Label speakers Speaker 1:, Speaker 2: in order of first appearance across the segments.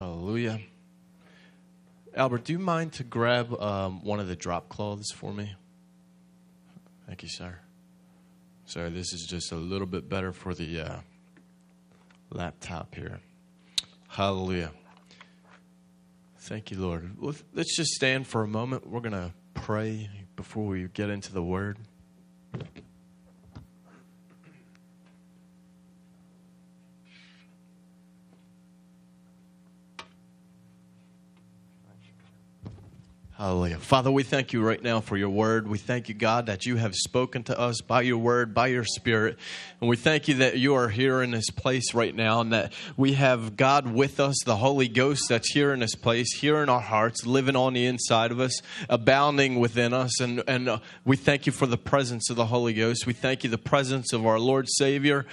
Speaker 1: Hallelujah. Albert, do you mind to grab um, one of the drop cloths for me? Thank you, sir. Sorry, this is just a little bit better for the uh, laptop here. Hallelujah. Thank you, Lord. Let's just stand for a moment. We're going to pray before we get into the word. Hallelujah. Father, we thank you right now for your word. We thank you, God, that you have spoken to us by your word, by your spirit. And we thank you that you are here in this place right now and that we have God with us, the Holy Ghost that's here in this place, here in our hearts, living on the inside of us, abounding within us. And, and uh, we thank you for the presence of the Holy Ghost. We thank you the presence of our Lord Savior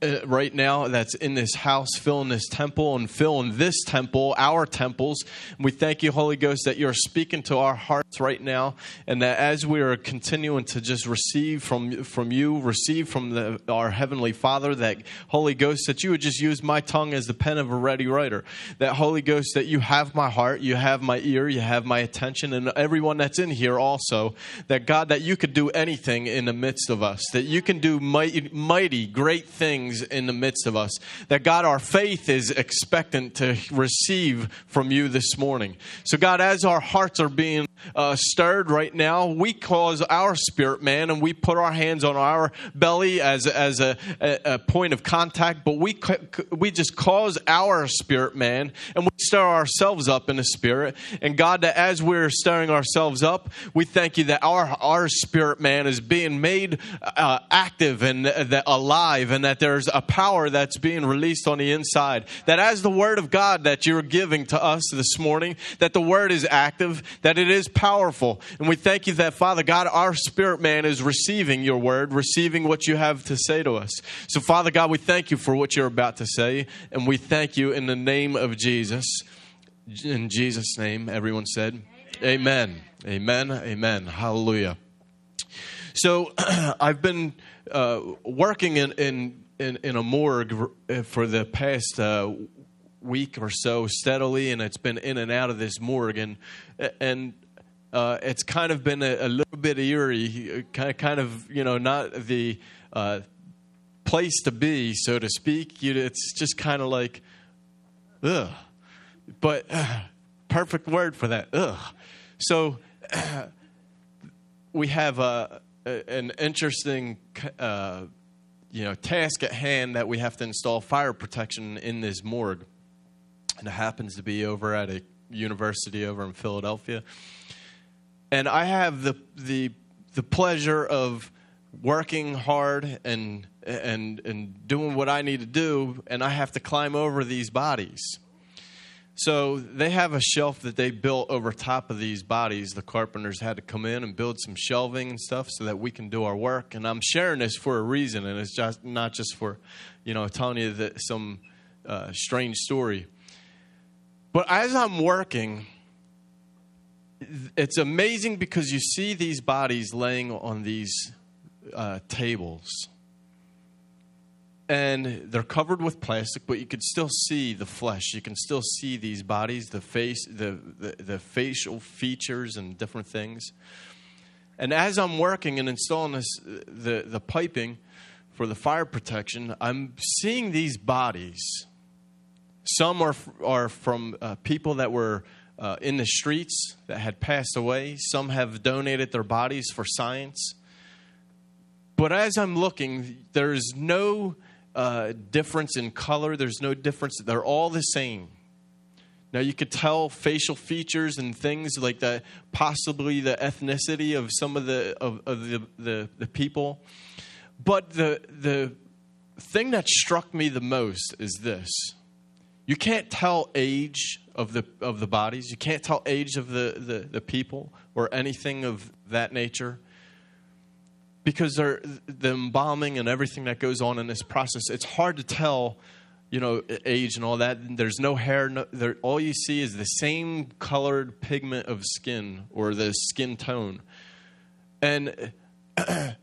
Speaker 1: uh, right now that's in this house, filling this temple and filling this temple, our temples. And we thank you, Holy Ghost, that you're speaking to to our hearts right now, and that as we are continuing to just receive from from you, receive from the, our heavenly Father, that Holy Ghost, that you would just use my tongue as the pen of a ready writer. That Holy Ghost, that you have my heart, you have my ear, you have my attention, and everyone that's in here also. That God, that you could do anything in the midst of us. That you can do mighty, mighty, great things in the midst of us. That God, our faith is expectant to receive from you this morning. So God, as our hearts are being uh, stirred right now, we cause our spirit man and we put our hands on our belly as, as a, a, a point of contact, but we, we just cause our spirit man and we stir ourselves up in the spirit. And God, that as we're stirring ourselves up, we thank you that our, our spirit man is being made uh, active and that alive and that there's a power that's being released on the inside. That as the word of God that you're giving to us this morning, that the word is active, that it is powerful. And we thank you that, Father God, our spirit man is receiving your word, receiving what you have to say to us. So, Father God, we thank you for what you're about to say. And we thank you in the name of Jesus. In Jesus' name, everyone said, Amen. Amen. Amen. Amen. Hallelujah. So, I've been uh, working in, in, in, in, a morgue for the past uh, week or so steadily, and it's been in and out of this morgue, and and uh, it's kind of been a, a, little bit eerie, kind of, kind of you know not the uh, place to be, so to speak. You, it's just kind of like, ugh, but uh, perfect word for that, ugh. So we have a, an interesting. Uh, you know, task at hand that we have to install fire protection in this morgue and it happens to be over at a university over in Philadelphia. And I have the the the pleasure of working hard and and and doing what I need to do, and I have to climb over these bodies. So they have a shelf that they built over top of these bodies. The carpenters had to come in and build some shelving and stuff so that we can do our work. And I'm sharing this for a reason, and it's just not just for, you know, telling you that some uh, strange story. But as I'm working, it's amazing because you see these bodies laying on these uh, tables. And they're covered with plastic, but you can still see the flesh. You can still see these bodies, the face, the, the, the facial features, and different things. And as I'm working and installing this, the, the piping for the fire protection, I'm seeing these bodies some are, are from uh, people that were uh, in the streets that had passed away. Some have donated their bodies for science. But as I'm looking, there's no uh, difference in color, there's no difference. They're all the same. Now, you could tell facial features and things like that, possibly the ethnicity of some of the, of, of the, the, the people. But the, the thing that struck me the most is this you can't tell age of the, of the bodies. You can't tell age of the, the, the people or anything of that nature because the embalming and everything that goes on in this process, it's hard to tell, you know, age and all that. There's no hair. No, all you see is the same colored pigment of skin or the skin tone. And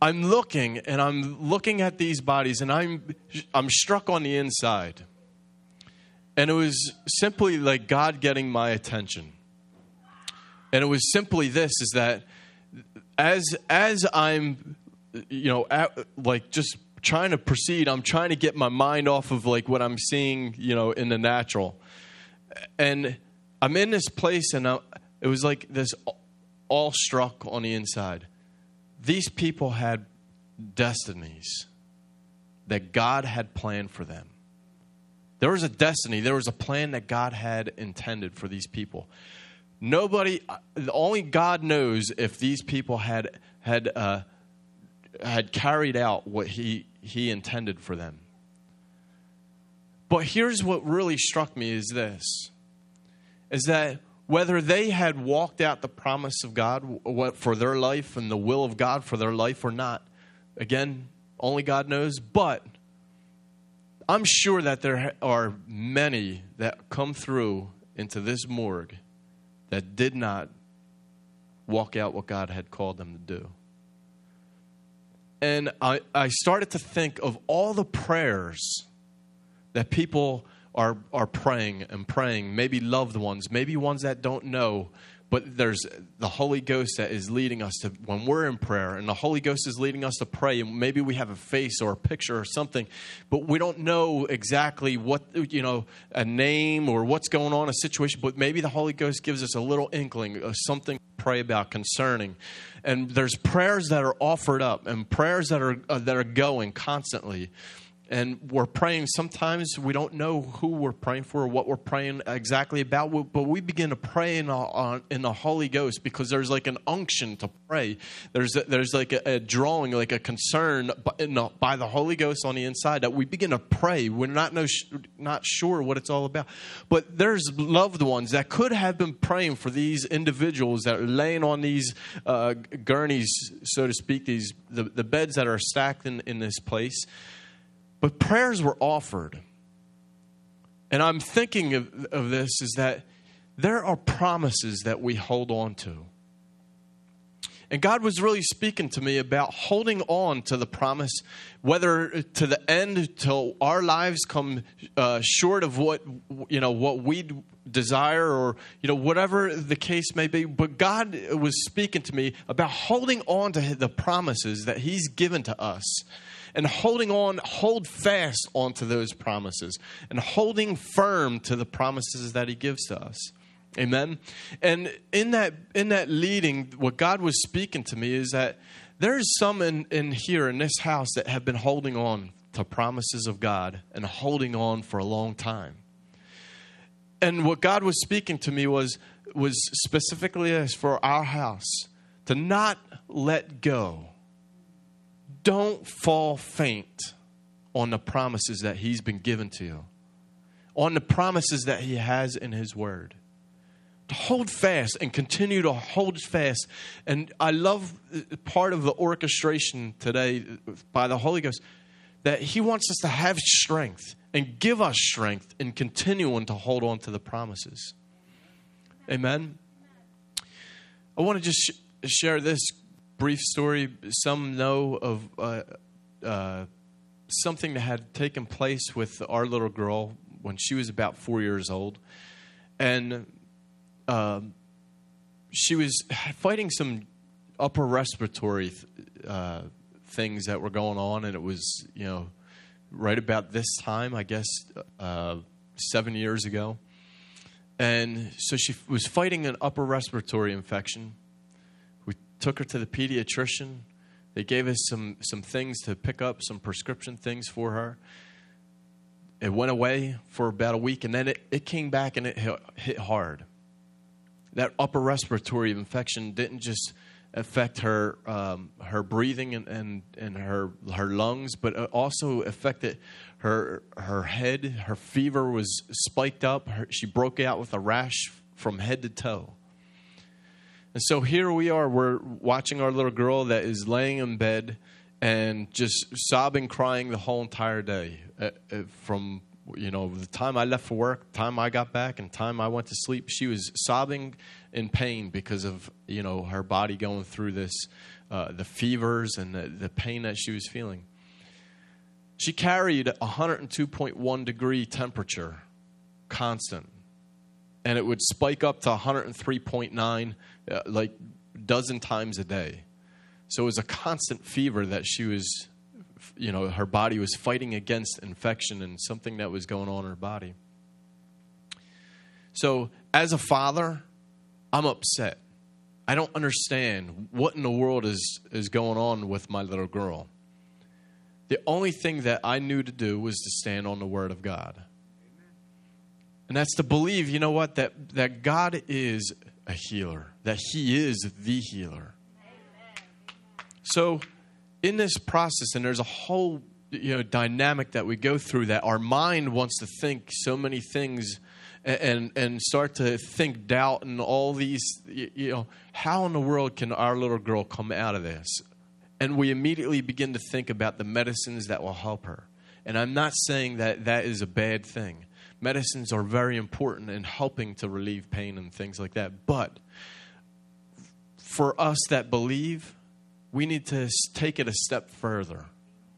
Speaker 1: I'm looking and I'm looking at these bodies and I'm, I'm struck on the inside And it was simply like God getting my attention. And it was simply this is that as as I'm you know at, like just trying to proceed, I'm trying to get my mind off of like what I'm seeing, you know, in the natural. And I'm in this place and I, it was like this all struck on the inside. These people had destinies that God had planned for them. There was a destiny, there was a plan that God had intended for these people. Nobody, only God knows if these people had had uh, had carried out what He He intended for them. But here's what really struck me: is this, is that whether they had walked out the promise of God for their life and the will of God for their life or not, again, only God knows. But I'm sure that there are many that come through into this morgue that did not walk out what God had called them to do. And I, I started to think of all the prayers that people are, are praying and praying, maybe loved ones, maybe ones that don't know, but there's the Holy Ghost that is leading us to, when we're in prayer, and the Holy Ghost is leading us to pray, and maybe we have a face or a picture or something, but we don't know exactly what, you know, a name or what's going on, a situation, but maybe the Holy Ghost gives us a little inkling of something to pray about concerning. And there's prayers that are offered up and prayers that are, uh, that are going constantly and we're praying. Sometimes we don't know who we're praying for or what we're praying exactly about, but we begin to pray in, in the Holy Ghost because there's like an unction to pray. There's a, there's like a, a, drawing, like a concern by, by the Holy Ghost on the inside that we begin to pray. We're not no, not sure what it's all about, but there's loved ones that could have been praying for these individuals that are laying on these uh, gurneys, so to speak, these the, the beds that are stacked in, in this place but prayers were offered. And I'm thinking of, of this is that there are promises that we hold on to. And God was really speaking to me about holding on to the promise, whether to the end till our lives come uh, short of what you know what we desire, or you know whatever the case may be. But God was speaking to me about holding on to the promises that He's given to us and holding on, hold fast onto those promises and holding firm to the promises that He gives to us. Amen. And in that in that leading, what God was speaking to me is that there's some in, in here in this house that have been holding on to promises of God and holding on for a long time. And what God was speaking to me was was specifically for our house to not let go don't fall faint on the promises that He's been given to you, on the promises that He has in His Word. To hold fast and continue to hold fast. And I love part of the orchestration today by the Holy Ghost that He wants us to have strength and give us strength in continuing to hold on to the promises. Amen. I want to just sh- share this brief story. Some know of uh, uh, something that had taken place with our little girl when she was about four years old. And uh, she was fighting some upper respiratory uh, things that were going on. And it was, you know, right about this time, I guess, uh, seven years ago. And so she was fighting an upper respiratory infection took her to the pediatrician. They gave us some, some things to pick up, some prescription things for her. It went away for about a week, and then it, it came back and it hit, hit hard. That upper respiratory infection didn't just affect her um, her breathing and, and, and her her lungs, but also affected her her head. Her fever was spiked up. Her, she broke out with a rash from head to toe. And so here we are, we're watching our little girl that is laying in bed and just sobbing, crying the whole entire day. Uh, uh, from you know the time I left for work, time I got back, and time I went to sleep, she was sobbing in pain because of you know her body going through this, uh, the fevers and the, the pain that she was feeling. She carried a 102.1 degree temperature constant. And it would spike up to 103.9 uh, like dozen times a day. So it was a constant fever that she was, you know, her body was fighting against infection and something that was going on in her body. So as a father, I'm upset. I don't understand what in the world is, is going on with my little girl. The only thing that I knew to do was to stand on the Word of God. And that's to believe, you know what, that, that God is a healer, that He is the healer. So, in this process, and there's a whole you know dynamic that we go through that our mind wants to think so many things and and start to think doubt and all these you know how in the world can our little girl come out of this? And we immediately begin to think about the medicines that will help her. And i'm not saying that that is a bad thing medicines are very important in helping to relieve pain and things like that. But for us that believe we need to take it a step further.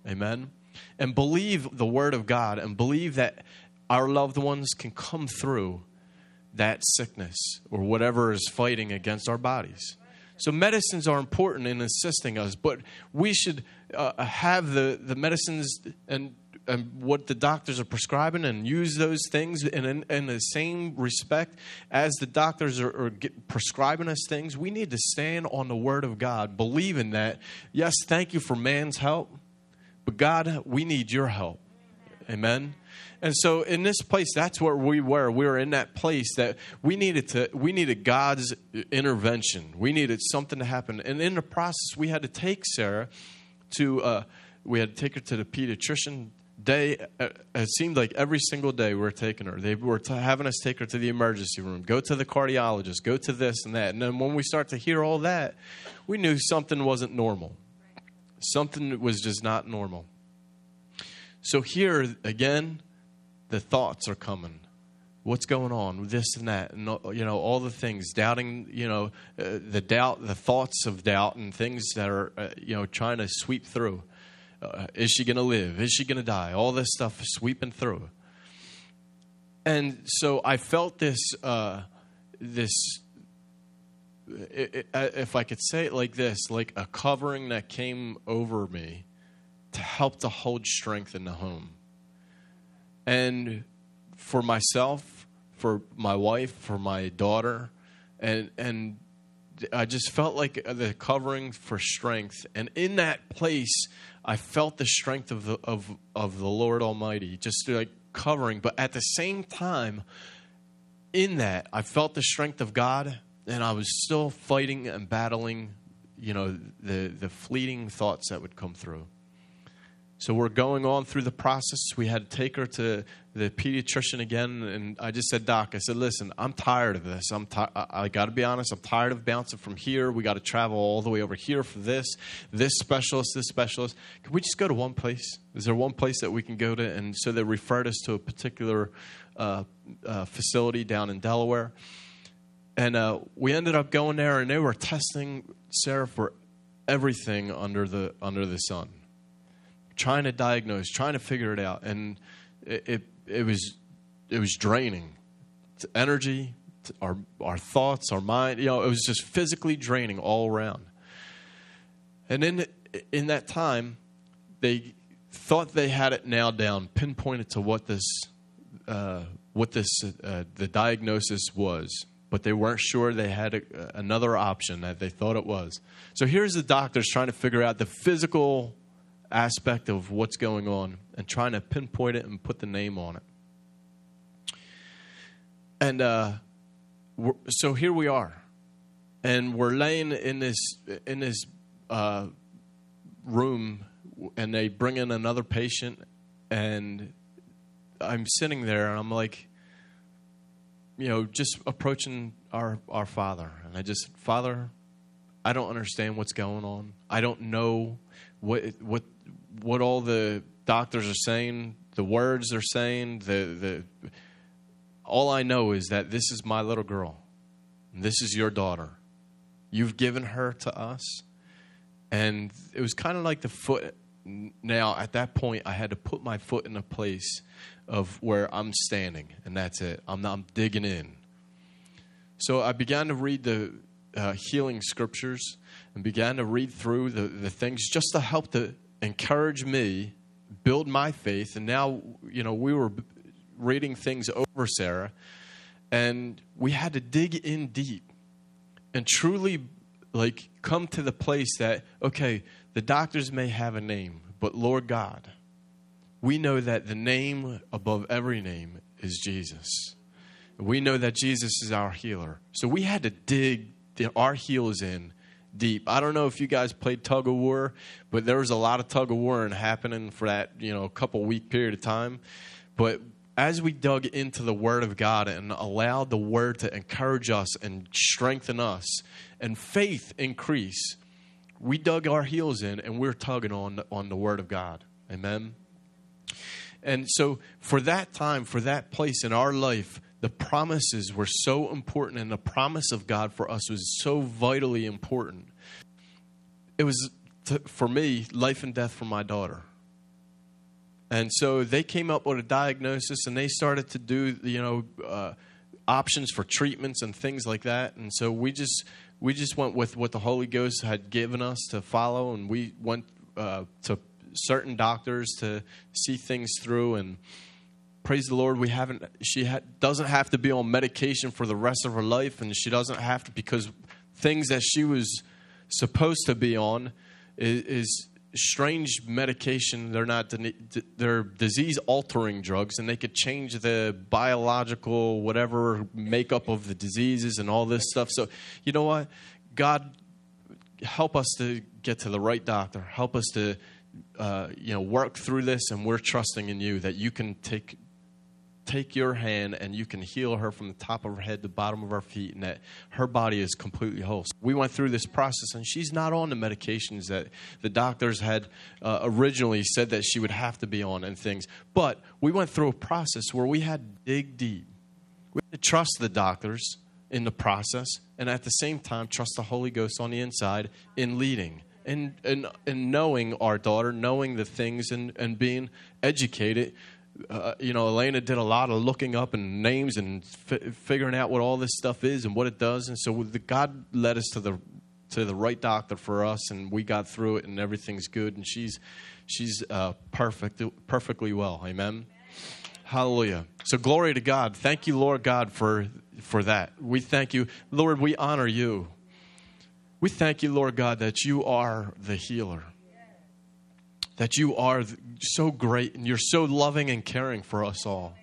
Speaker 1: Amen? And believe the word of god and believe that our loved ones can come through that sickness or whatever is fighting against our bodies. So medicines are important in assisting us, but we should uh, have the, the medicines and, and what the doctors are prescribing and use those things in, in, in the same respect as the doctors are, are get, prescribing us things. We need to stand on the Word of God, believing that, yes, thank you for man's help, but God, we need your help. Amen. And so in this place, that's where we were. We were in that place that we needed to we needed God's intervention. We needed something to happen. And in the process, we had to take Sarah to uh, we had to take her to the pediatrician day uh, it seemed like every single day we were taking her. They were t- having us take her to the emergency room go to the cardiologist go to this and that. And then when we start to hear all that we knew something wasn't normal. Something was just not normal. So here again the thoughts are coming. What's going on this and that? And you know all the things doubting you know uh, the doubt the thoughts of doubt and things that are uh, you know trying to sweep through uh, is she going to live? Is she going to die? All this stuff sweeping through. And so i felt this uh, this it, if i could say it like this like a covering that came over me to help to hold strength in the home. And for myself, for my wife, for my daughter, and and I just felt like the covering for strength, and in that place, I felt the strength of the of of the Lord Almighty, just like covering. But at the same time, in that, I felt the strength of God, and I was still fighting and battling, you know, the the fleeting thoughts that would come through. So we're going on through the process. We had to take her to the pediatrician again, and I just said, Doc, I said, listen, I'm tired of this. I'm I got to be honest. I'm tired of bouncing from here. We got to travel all the way over here for this, this specialist, this specialist. Can we just go to one place? Is there one place that we can go to? And so they referred us to a particular uh, uh, facility down in Delaware, and uh, we ended up going there, and they were testing Sarah for everything under the under the sun trying to diagnose, trying to figure it out, and it it, it was it was draining. Energy, our our thoughts, our mind. You know, it was just physically draining all around. And in in that time, they thought they had it nailed down, pinpointed to what this uh, what this uh, the diagnosis was, but they weren't sure they had a, another option that they thought it was. So here's the doctors trying to figure out the physical aspect of what's going on and trying to pinpoint it and put the name on it. And uh, so here we are, and we're laying in this in this uh, room, and they bring in another patient, and I'm sitting there, and I'm like, you know, just approaching our our Father, and I just, Father, I don't understand what's going on. I don't know what what what all the doctors are saying, the words they're saying, the the all I know is that this is my little girl. This is your daughter. You've given her to us. And it was kind of like the foot now at that point, I had to put my foot in a place of where I'm standing, and that's it. I'm, I'm digging in. So I began to read the uh, healing scriptures and began to read through the, the things just to help to encourage me, build my faith. And now, you know, we were reading things over Sarah, and we had to dig in deep and truly like come to the place that okay the doctors may have a name but lord god we know that the name above every name is jesus we know that jesus is our healer so we had to dig our heels in deep i don't know if you guys played tug of war but there was a lot of tug of war happening for that you know couple week period of time but as we dug into the Word of God and allowed the Word to encourage us and strengthen us and faith increase, we dug our heels in and we're tugging on, on the Word of God. Amen. And so, for that time, for that place in our life, the promises were so important, and the promise of God for us was so vitally important. It was, to, for me, life and death for my daughter. And so they came up with a diagnosis and they started to do, you know, uh, options for treatments and things like that. And so we just we just went with what the Holy Ghost had given us to follow, and we went uh, to certain doctors to see things through. And praise the Lord, we haven't. She ha- doesn't have to be on medication for the rest of her life, and she doesn't have to because things that she was supposed to be on is, is strange medication. They're not they're disease altering drugs, and they could change the biological whatever makeup of the diseases and all this stuff. So you know what, God, help us to get to the right doctor. Help us to uh, you know work through this, and we're trusting in you that you can take take your hand and you can heal her from the top of her head to the bottom of her feet and that her body is completely whole. So we went through this process and she's not on the medications that the doctors had uh, originally said that she would have to be on and things. But we went through a process where we had to dig deep. We had to trust the doctors in the process and at the same time trust the Holy Ghost on the inside in leading. And, and, and knowing our daughter, knowing the things and, and being educated uh, you know, Elena did a lot of looking up and names and f- figuring out what all this stuff is and what it does. And so the, God led us to the to the right doctor for us, and we got through it, and everything's good. And she's she's uh, perfect, perfectly well. Amen. Hallelujah. So glory to God. Thank you, Lord God, for for that. We thank you, Lord. We honor you. We thank you, Lord God, that you are the healer that you are so great and you're so loving and caring for us all.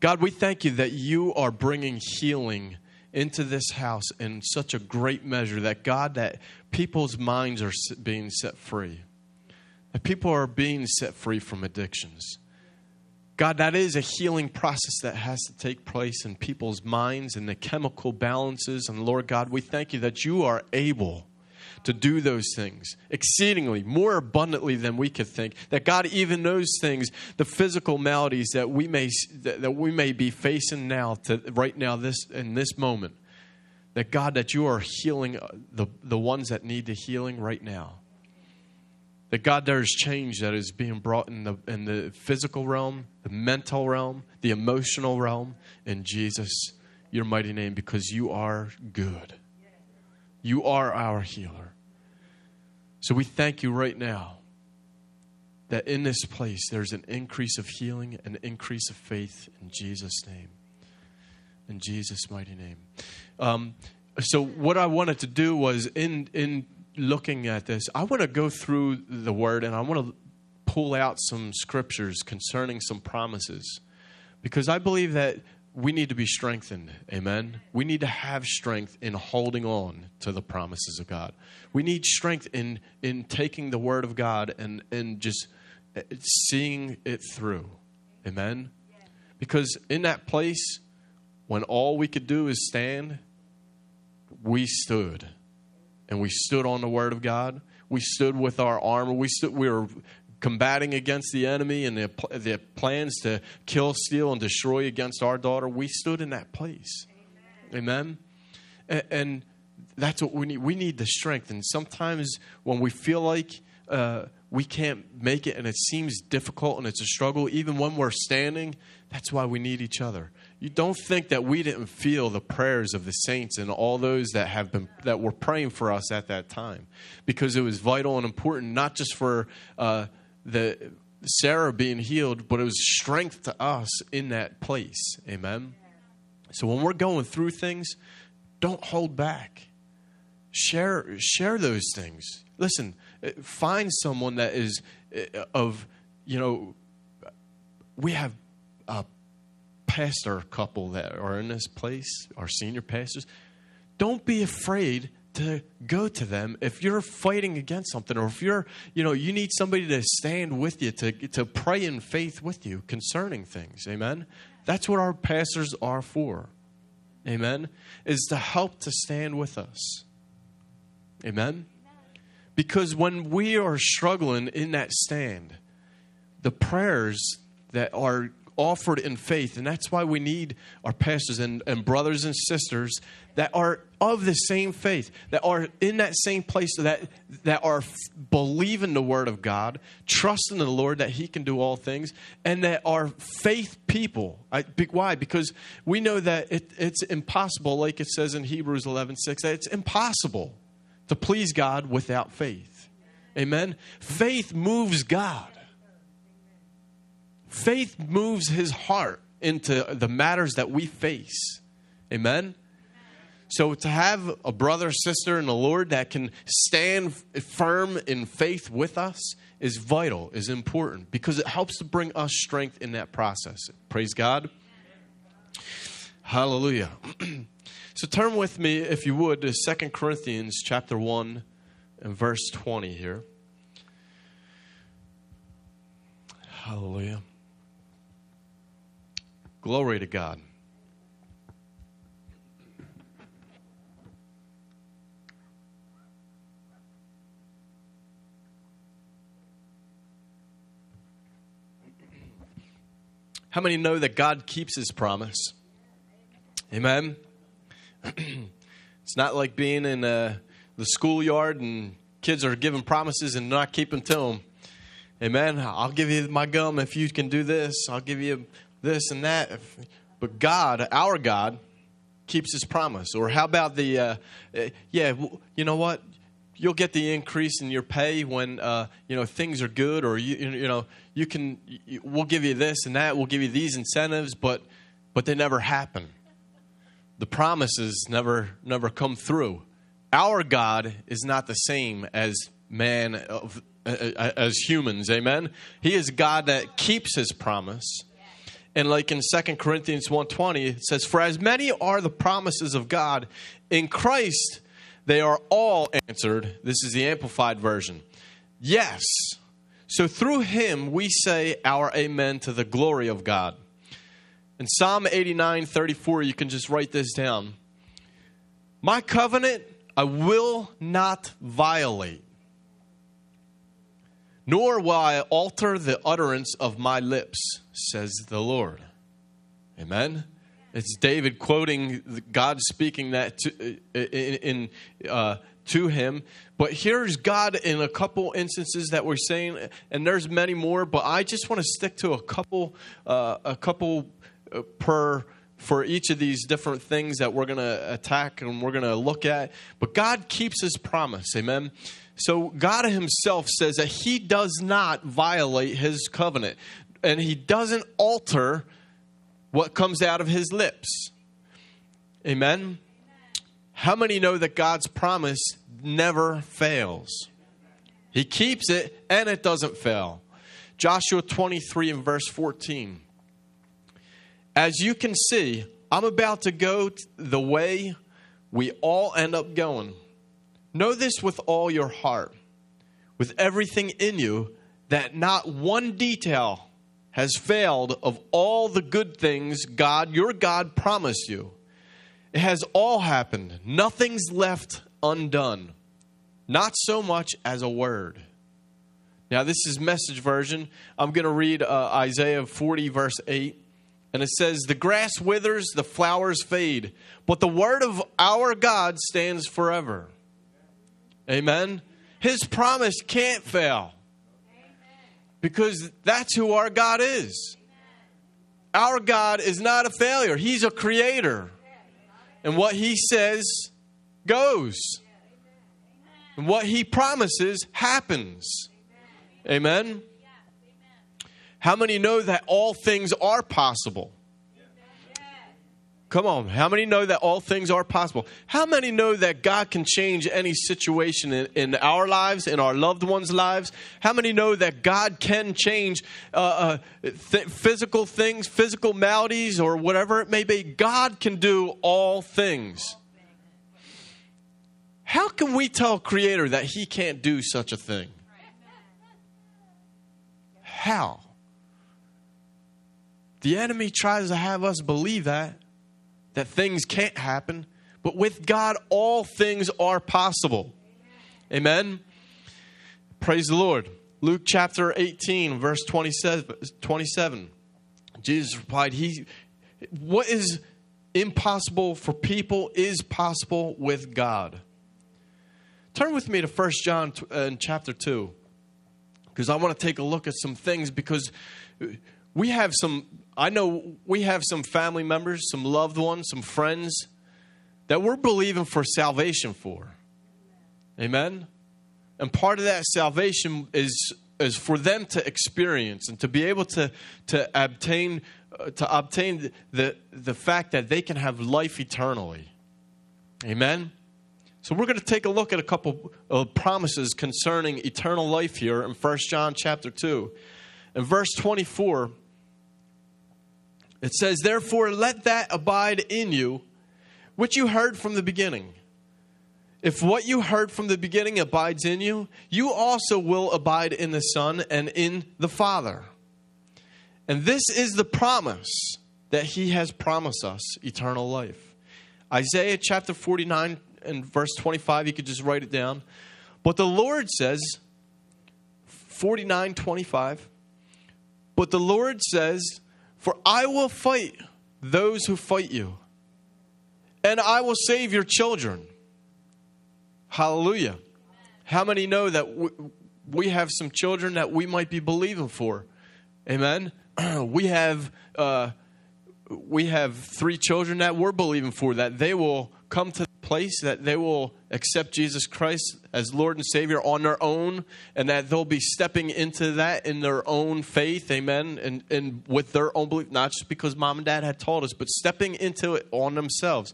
Speaker 1: God, we thank you that you are bringing healing into this house in such a great measure that God, that people's minds are being set free, that people are being set free from addictions. God, that is a healing process that has to take place in people's minds and the chemical balances. And Lord God, we thank you that you are able to do those things exceedingly, more abundantly than we could think. That God even knows things, the physical maladies that we may that we may be facing now, to right now, this in this moment. That God, that you are healing uh, the, the ones that need the healing right now. That God, there is change that is being brought in the in the physical realm, the mental realm, the emotional realm, in Jesus, your mighty name, because you are good. You are our healer. So we thank you right now that in this place there's an increase of healing, an increase of faith in Jesus' name. In Jesus' mighty name. Um, so what I wanted to do was in in looking at this, I want to go through the word and I want to pull out some scriptures concerning some promises. Because I believe that we need to be strengthened. Amen. We need to have strength in holding on to the promises of God. We need strength in in taking the word of God and and just uh, seeing it through. Amen. Because in that place when all we could do is stand, we stood. And we stood on the word of God. We stood with our armor. We stood we were combating against the enemy and the, the plans to kill, steal, and destroy against our daughter, we stood in that place. Amen. Amen? And, that's what we need. We need the strength. And sometimes when we feel like uh, we can't make it and it seems difficult and it's a struggle, even when we're standing, that's why we need each other. You don't think that we didn't feel the prayers of the saints and all those that have been that were praying for us at that time, because it was vital and important, not just for uh, the Sarah being healed, but it was strength to us in that place. Amen. So when we're going through things, don't hold back. Share share those things. Listen, uh, find someone that is uh, of you know we have a pastor couple that are in this place, our senior pastors. Don't be afraid to go to them. If you're fighting against something or if you're you know you need somebody to stand with you to to pray in faith with you concerning things. Amen? That's what our pastors are for. Amen? Is to help to stand with us. Amen? Because when we are struggling in that stand the prayers that are offered in faith. And that's why we need our pastors and, and brothers and sisters that are of the same faith, that are in that same place, that, that are believing the word of God, trusting the Lord that He can do all things, and that are faith people. I, why? Because we know that it, it's impossible, like it says in Hebrews 11 6, that it's impossible to please God without faith. Amen? Faith moves God. Faith moves his heart into the matters that we face. Amen? So to have a brother, sister in the Lord that can stand firm in faith with us is vital, is important, because it helps to bring us strength in that process. Praise God. Hallelujah. so turn with me, if you would, to Second Corinthians chapter 1 and verse 20 here. Hallelujah. Glory to God. How many know that God keeps his promise? Amen. it's not like being in uh, the schoolyard and kids are giving promises and not keeping to them. Amen. I'll give you my gum if you can do this. I'll give you this and that. But God, our God, keeps his promise. Or how about the, uh, uh yeah, you know what? You'll get the increase in your pay when uh, you know things are good, or you you know you can. We'll give you this and that. We'll give you these incentives, but but they never happen. The promises never never come through. Our God is not the same as man of, as humans. Amen. He is God that keeps His promise and like in 2 Corinthians 1:20 it says for as many are the promises of God in Christ they are all answered. This is the amplified version. Yes. So through him we say our amen to the glory of God. In Psalm 89:34 you can just write this down. My covenant I will not violate nor will I alter the utterance of my lips, says the Lord. Amen. It's David quoting God speaking that to, uh, in, in uh, to him. But here's God in a couple instances that we're saying, and there's many more. But I just want to stick to a couple, uh, a couple uh, per for each of these different things that we're going to attack and we're going to look at. But God keeps His promise. Amen. So God Himself says that He does not violate His covenant and He doesn't alter what comes out of His lips. Amen? How many know that God's promise never fails? He keeps it and it doesn't fail. Joshua 23 and verse 14. As you can see, I'm about to go the way we all end up going. Know this with all your heart, with everything in you, that not one detail has failed of all the good things God, your God, promised you. It has all happened. Nothing's left undone. Not so much as a word. Now, this is message version. I'm going to read uh, Isaiah 40, verse 8. And it says, The grass withers, the flowers fade, but the word of our God stands forever. Amen. His promise can't fail. Because that's who our God is. Our God is not a failure, He's a creator. And what He says goes, and what He promises happens. Amen. How many know that all things are possible? Come on. How many know that all things are possible? How many know that God can change any situation in, in our lives, in our loved ones' lives? How many know that God can change uh, uh, th- physical things, physical maladies, or whatever it may be? God can do all things. How can we tell Creator that He can't do such a thing? How? The enemy tries to have us believe that that things can't happen, but with God, all things are possible. Amen. Praise the Lord. Luke chapter 18, verse 27. Jesus replied, He what is impossible for people is possible with God. Turn with me to 1 John in uh, chapter 2 because I want to take a look at some things because we have some I know we have some family members, some loved ones, some friends that we're believing for salvation for. Amen. And part of that salvation is is for them to experience and to be able to to obtain uh, to obtain the the fact that they can have life eternally. Amen. So we're going to take a look at a couple of promises concerning eternal life here in 1 John chapter 2. In verse 24, it says, Therefore, let that abide in you, which you heard from the beginning. If what you heard from the beginning abides in you, you also will abide in the Son and in the Father. And this is the promise that He has promised us eternal life. Isaiah chapter 49 and verse 25, you could just write it down. But the Lord says, 49 25, but the Lord says, for I will fight those who fight you, and I will save your children. Hallelujah. How many know that we have some children that we might be believing for? Amen. we have uh, we have three children that we're believing for that they will come to the place that they will accept Jesus Christ as Lord and Savior on their own, and that they'll be stepping into that in their own faith, amen, and, and with their own belief, not just because mom and dad had taught us, but stepping into it on themselves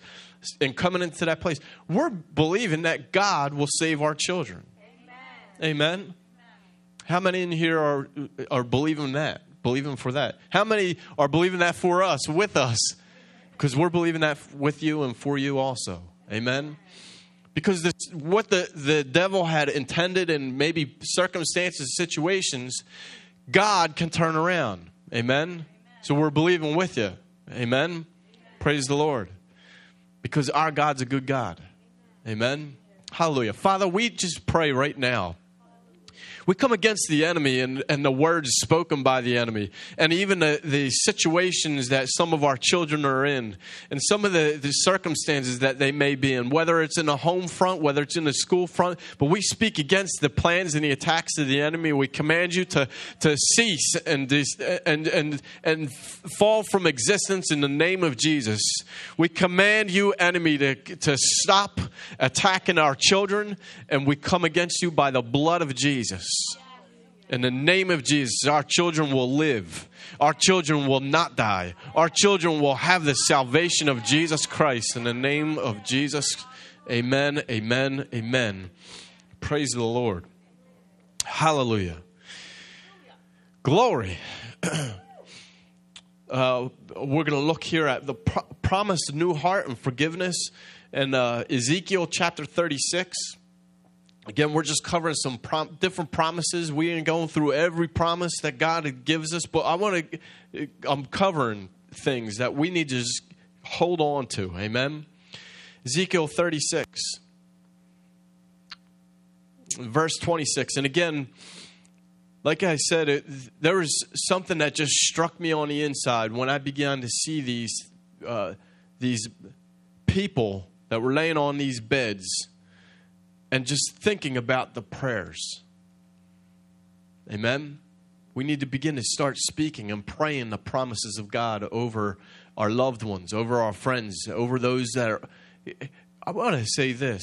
Speaker 1: and coming into that place. We're believing that God will save our children. Amen. amen. How many in here are, are believing that? Believing for that? How many are believing that for us, with us? Because we're believing that with you and for you also. Amen. Because this, what the, the devil had intended in maybe circumstances, situations, God can turn around. Amen. Amen. So we're believing with you. Amen. Amen. Praise the Lord. Because our God's a good God. Amen. Hallelujah. Father, we just pray right now we come against the enemy and, and the words spoken by the enemy, and even the, the situations that some of our children are in, and some of the, the circumstances that they may be in, whether it's in a home front, whether it's in a school front. But we speak against the plans and the attacks of the enemy. We command you to, to cease and, and, and, and fall from existence in the name of Jesus. We command you, enemy, to, to stop attacking our children, and we come against you by the blood of Jesus. In the name of Jesus, our children will live. Our children will not die. Our children will have the salvation of Jesus Christ. In the name of Jesus, amen, amen, amen. Praise the Lord. Hallelujah. Glory. uh, we're going to look here at the pro- promised new heart and forgiveness in uh, Ezekiel chapter 36. Again, we're just covering some prom- different promises. We ain't going through every promise that God gives us, but I want to. I'm covering things that we need to just hold on to. Amen. Ezekiel 36, verse 26, and again, like I said, it, there was something that just struck me on the inside when I began to see these uh, these people that were laying on these beds and just thinking about the prayers. Amen? We need to begin to start speaking and praying the promises of God over our loved ones, over our friends, over those that are. I want to say this.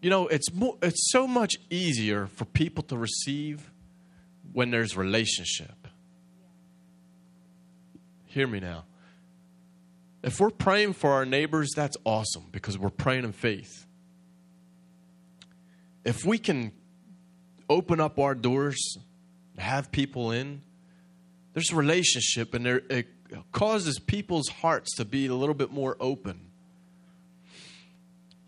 Speaker 1: You know, it's more, it's so much easier for people to receive when there's relationship. Hear me now. If we're praying for our neighbors, that's awesome because we're praying in faith. If we can open up our doors, have people in, there's a relationship and there, it causes people's hearts to be a little bit more open.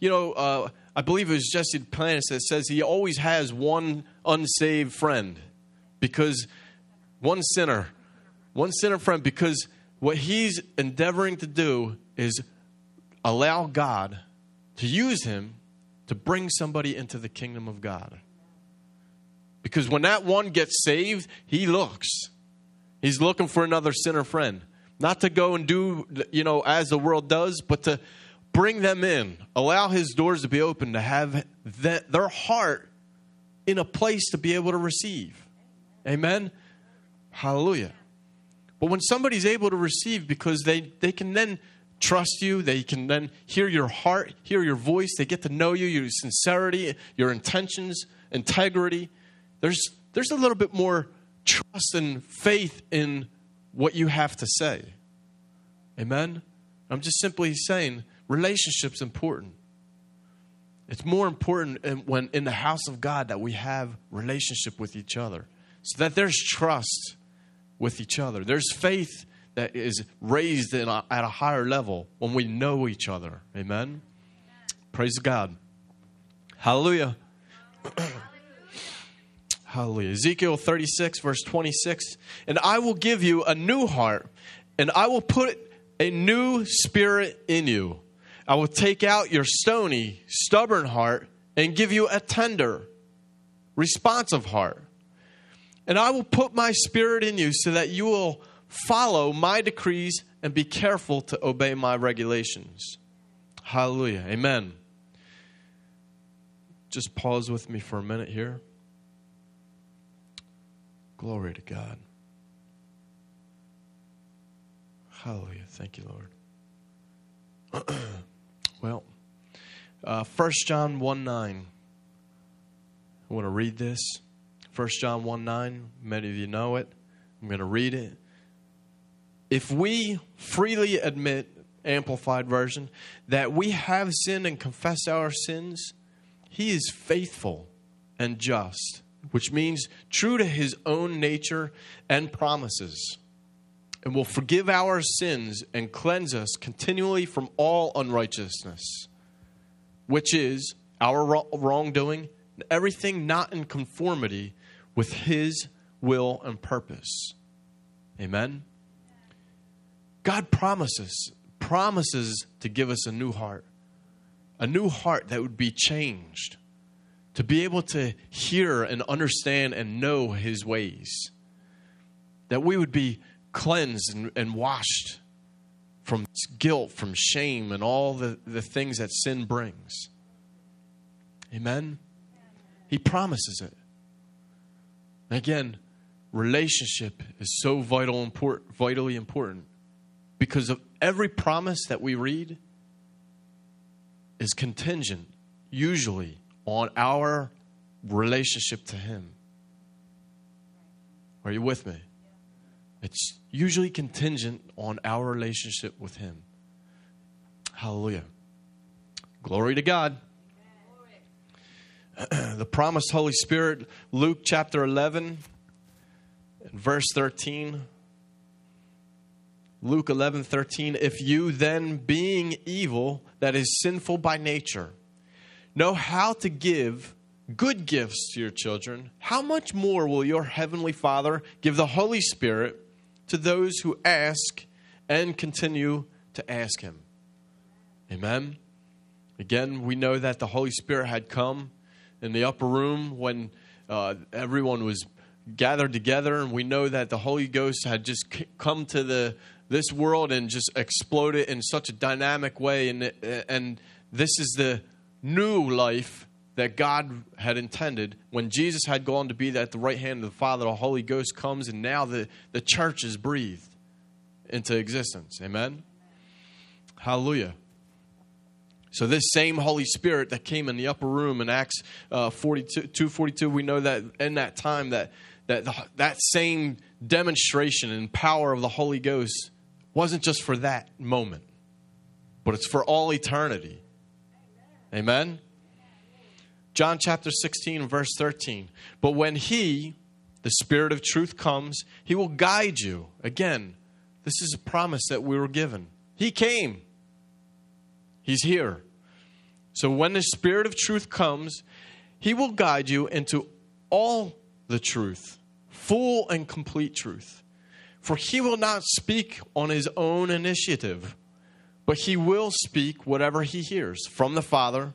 Speaker 1: You know, uh, I believe it was Jesse Duplantis that says he always has one unsaved friend because one sinner, one sinner friend, because what he's endeavoring to do is allow God to use him to bring somebody into the kingdom of God. Because when that one gets saved, he looks. He's looking for another sinner friend. Not to go and do, you know, as the world does, but to bring them in. Allow his doors to be open, to have their heart in a place to be able to receive. Amen? Hallelujah. But when somebody's able to receive because they, they can then trust you, they can then hear your heart, hear your voice, they get to know you, your sincerity, your intentions, integrity. There's, there's a little bit more trust and faith in what you have to say. Amen? I'm just simply saying relationship's important. It's more important in, when in the house of God that we have relationship with each other so that there's trust with each other. There's faith that is raised a, at a higher level when we know each other. Amen? Amen. Praise God. Hallelujah. Hallelujah. Ezekiel 36, verse 26. And I will give you a new heart, and I will put a new spirit in you. I will take out your stony, stubborn heart and give you a tender, responsive heart. And I will put my spirit in you so that you will follow my decrees and be careful to obey my regulations. Hallelujah. Amen. Just pause with me for a minute here. Glory to God. Hallelujah. Thank you, Lord. well, uh, 1 John 1 9. I want to read this. 1 John 1 9, many of you know it. I'm going to read it. If we freely admit, Amplified Version, that we have sinned and confess our sins, He is faithful and just, which means true to His own nature and promises, and will forgive our sins and cleanse us continually from all unrighteousness, which is our wrongdoing, everything not in conformity with His will and purpose. Amen. God promises promises to give us a new heart. A new heart that would be changed. To be able to hear and understand and know his ways. That we would be cleansed and, and washed from guilt, from shame, and all the, the things that sin brings. Amen? He promises it. Again, relationship is so vital, important, vitally important because of every promise that we read is contingent, usually, on our relationship to Him. Are you with me? It's usually contingent on our relationship with Him. Hallelujah. Glory to God. the promised Holy Spirit, Luke chapter 11, verse 13. Luke 11, 13. If you then, being evil, that is sinful by nature, know how to give good gifts to your children, how much more will your heavenly Father give the Holy Spirit to those who ask and continue to ask Him? Amen. Again, we know that the Holy Spirit had come in the upper room when uh, everyone was gathered together, and we know that the Holy Ghost had just come to the this world and just explode it in such a dynamic way, and and this is the new life that God had intended when Jesus had gone to be at the right hand of the Father, the Holy Ghost comes, and now the, the church is breathed into existence. Amen? Hallelujah. So this same Holy Spirit that came in the upper room in Acts uh, 42, 242, we know that in that time that that that same demonstration and power of the Holy Ghost wasn't just for that moment, but it's for all eternity. Amen. John chapter 16 verse 13. But when he, the Spirit of truth comes, he will guide you. Again, this is a promise that we were given. He came. He's here. So when the Spirit of truth comes, He will guide you into all the truth, full and complete truth. For He will not speak on His own initiative, but He will speak whatever He hears from the Father,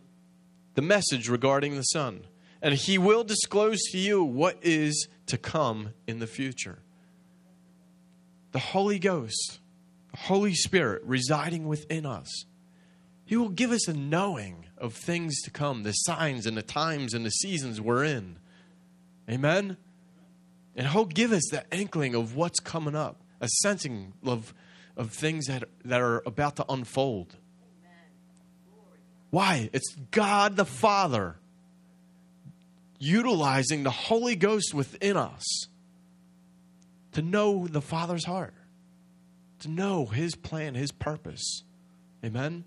Speaker 1: the message regarding the Son. And He will disclose to you what is to come in the future. The Holy Ghost, the Holy Spirit residing within us he will give us a knowing of things to come, the signs and the times and the seasons we're in. Amen? And He'll give us that inkling of what's coming up, a sensing of, of things that, that are about to unfold. Why? It's God the Father utilizing the Holy Ghost within us to know the Father's heart, to know His plan, His purpose. Amen?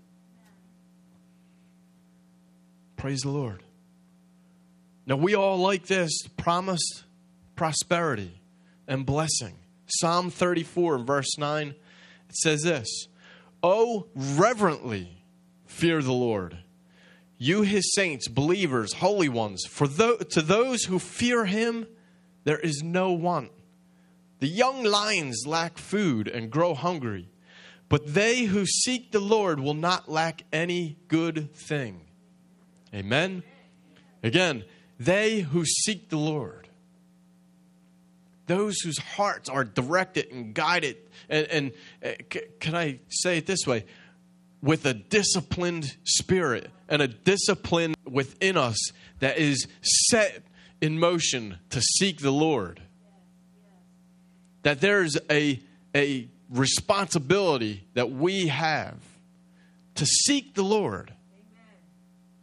Speaker 1: Praise the Lord. Now, we all like this promised prosperity and blessing. Psalm 34, verse 9, it says this Oh, reverently fear the Lord, you, his saints, believers, holy ones, for th- to those who fear him, there is no want. The young lions lack food and grow hungry, but they who seek the Lord will not lack any good thing. Amen. Again, they who seek the Lord, those whose hearts are directed and guided, and, and uh, can I say it this way? With a disciplined spirit and a discipline within us that is set in motion to seek the Lord. That there's a, a responsibility that we have to seek the Lord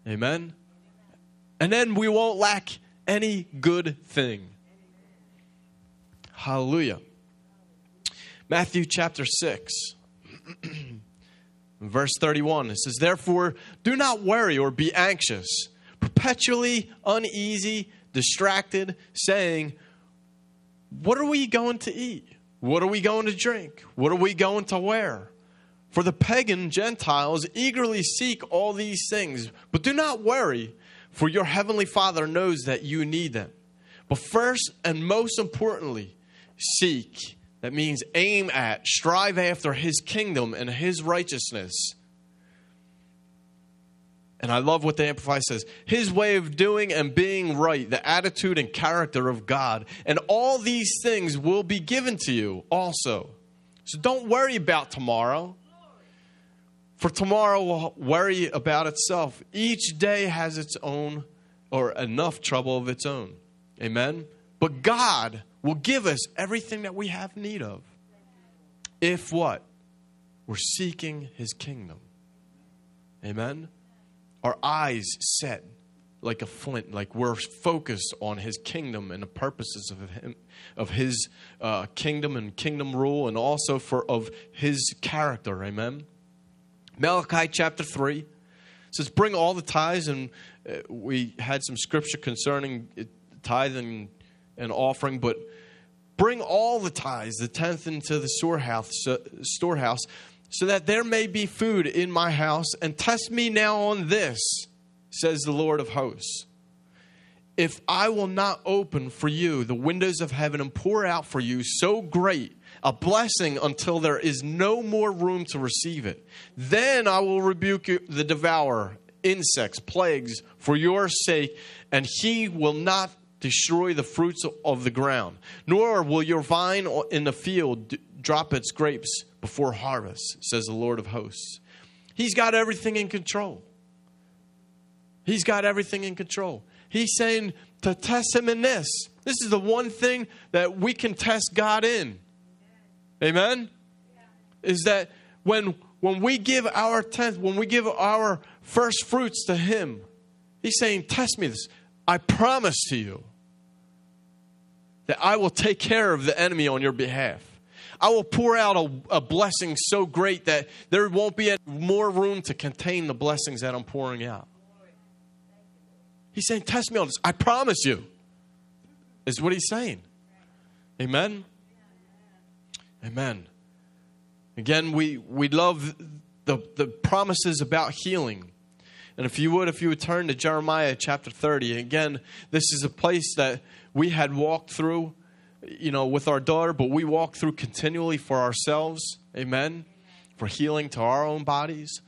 Speaker 1: Amen? And then we won't lack any good thing. Hallelujah. Matthew chapter 6, verse 31. It says, Therefore, do not worry or be anxious, perpetually uneasy, distracted, saying, What are we going to eat? What are we going to drink? What are we going to wear? For the pagan Gentiles eagerly seek all these things, but do not worry, for your heavenly Father knows that you need them. But first and most importantly, seek. That means aim at, strive after his kingdom and his righteousness. And I love what the Amplify says His way of doing and being right, the attitude and character of God. And all these things will be given to you also. So don't worry about tomorrow. For tomorrow will worry about itself. Each day has its own or enough trouble of its own. Amen? But God will give us everything that we have need of. If what? We're seeking His kingdom. Amen? Our eyes set like a flint, like we're focused on His kingdom and the purposes of Him, of His uh, kingdom and kingdom rule, and also for of His character. Amen? Malachi chapter 3 says, Bring all the tithes, and uh, we had some scripture concerning tithing and offering, but bring all the tithes, the tenth into the storehouse, storehouse, so that there may be food in my house, and test me now on this, says the Lord of hosts. If I will not open for you the windows of heaven and pour out for you so great a blessing until there is no more room to receive it. Then I will rebuke the devourer, insects, plagues for your sake, and he will not destroy the fruits of the ground, nor will your vine in the field drop its grapes before harvest, says the Lord of hosts. He's got everything in control. He's got everything in control. He's saying to test him in this. This is the one thing that we can test God in. Amen? Is that when when we give our tenth, when we give our first fruits to him, he's saying, Test me this. I promise to you that I will take care of the enemy on your behalf. I will pour out a, a, blessing so great that there won't be any more room to contain the blessings that I'm pouring out. He's saying, Test me on this. I promise you, is what he's saying. Amen. Amen. Again, we, we love the, the promises about healing. And if you would, if you would turn to Jeremiah chapter 30, again, this is a place that we had walked through, you know, with our daughter, but we walk through continually for ourselves. Amen. For healing to our own bodies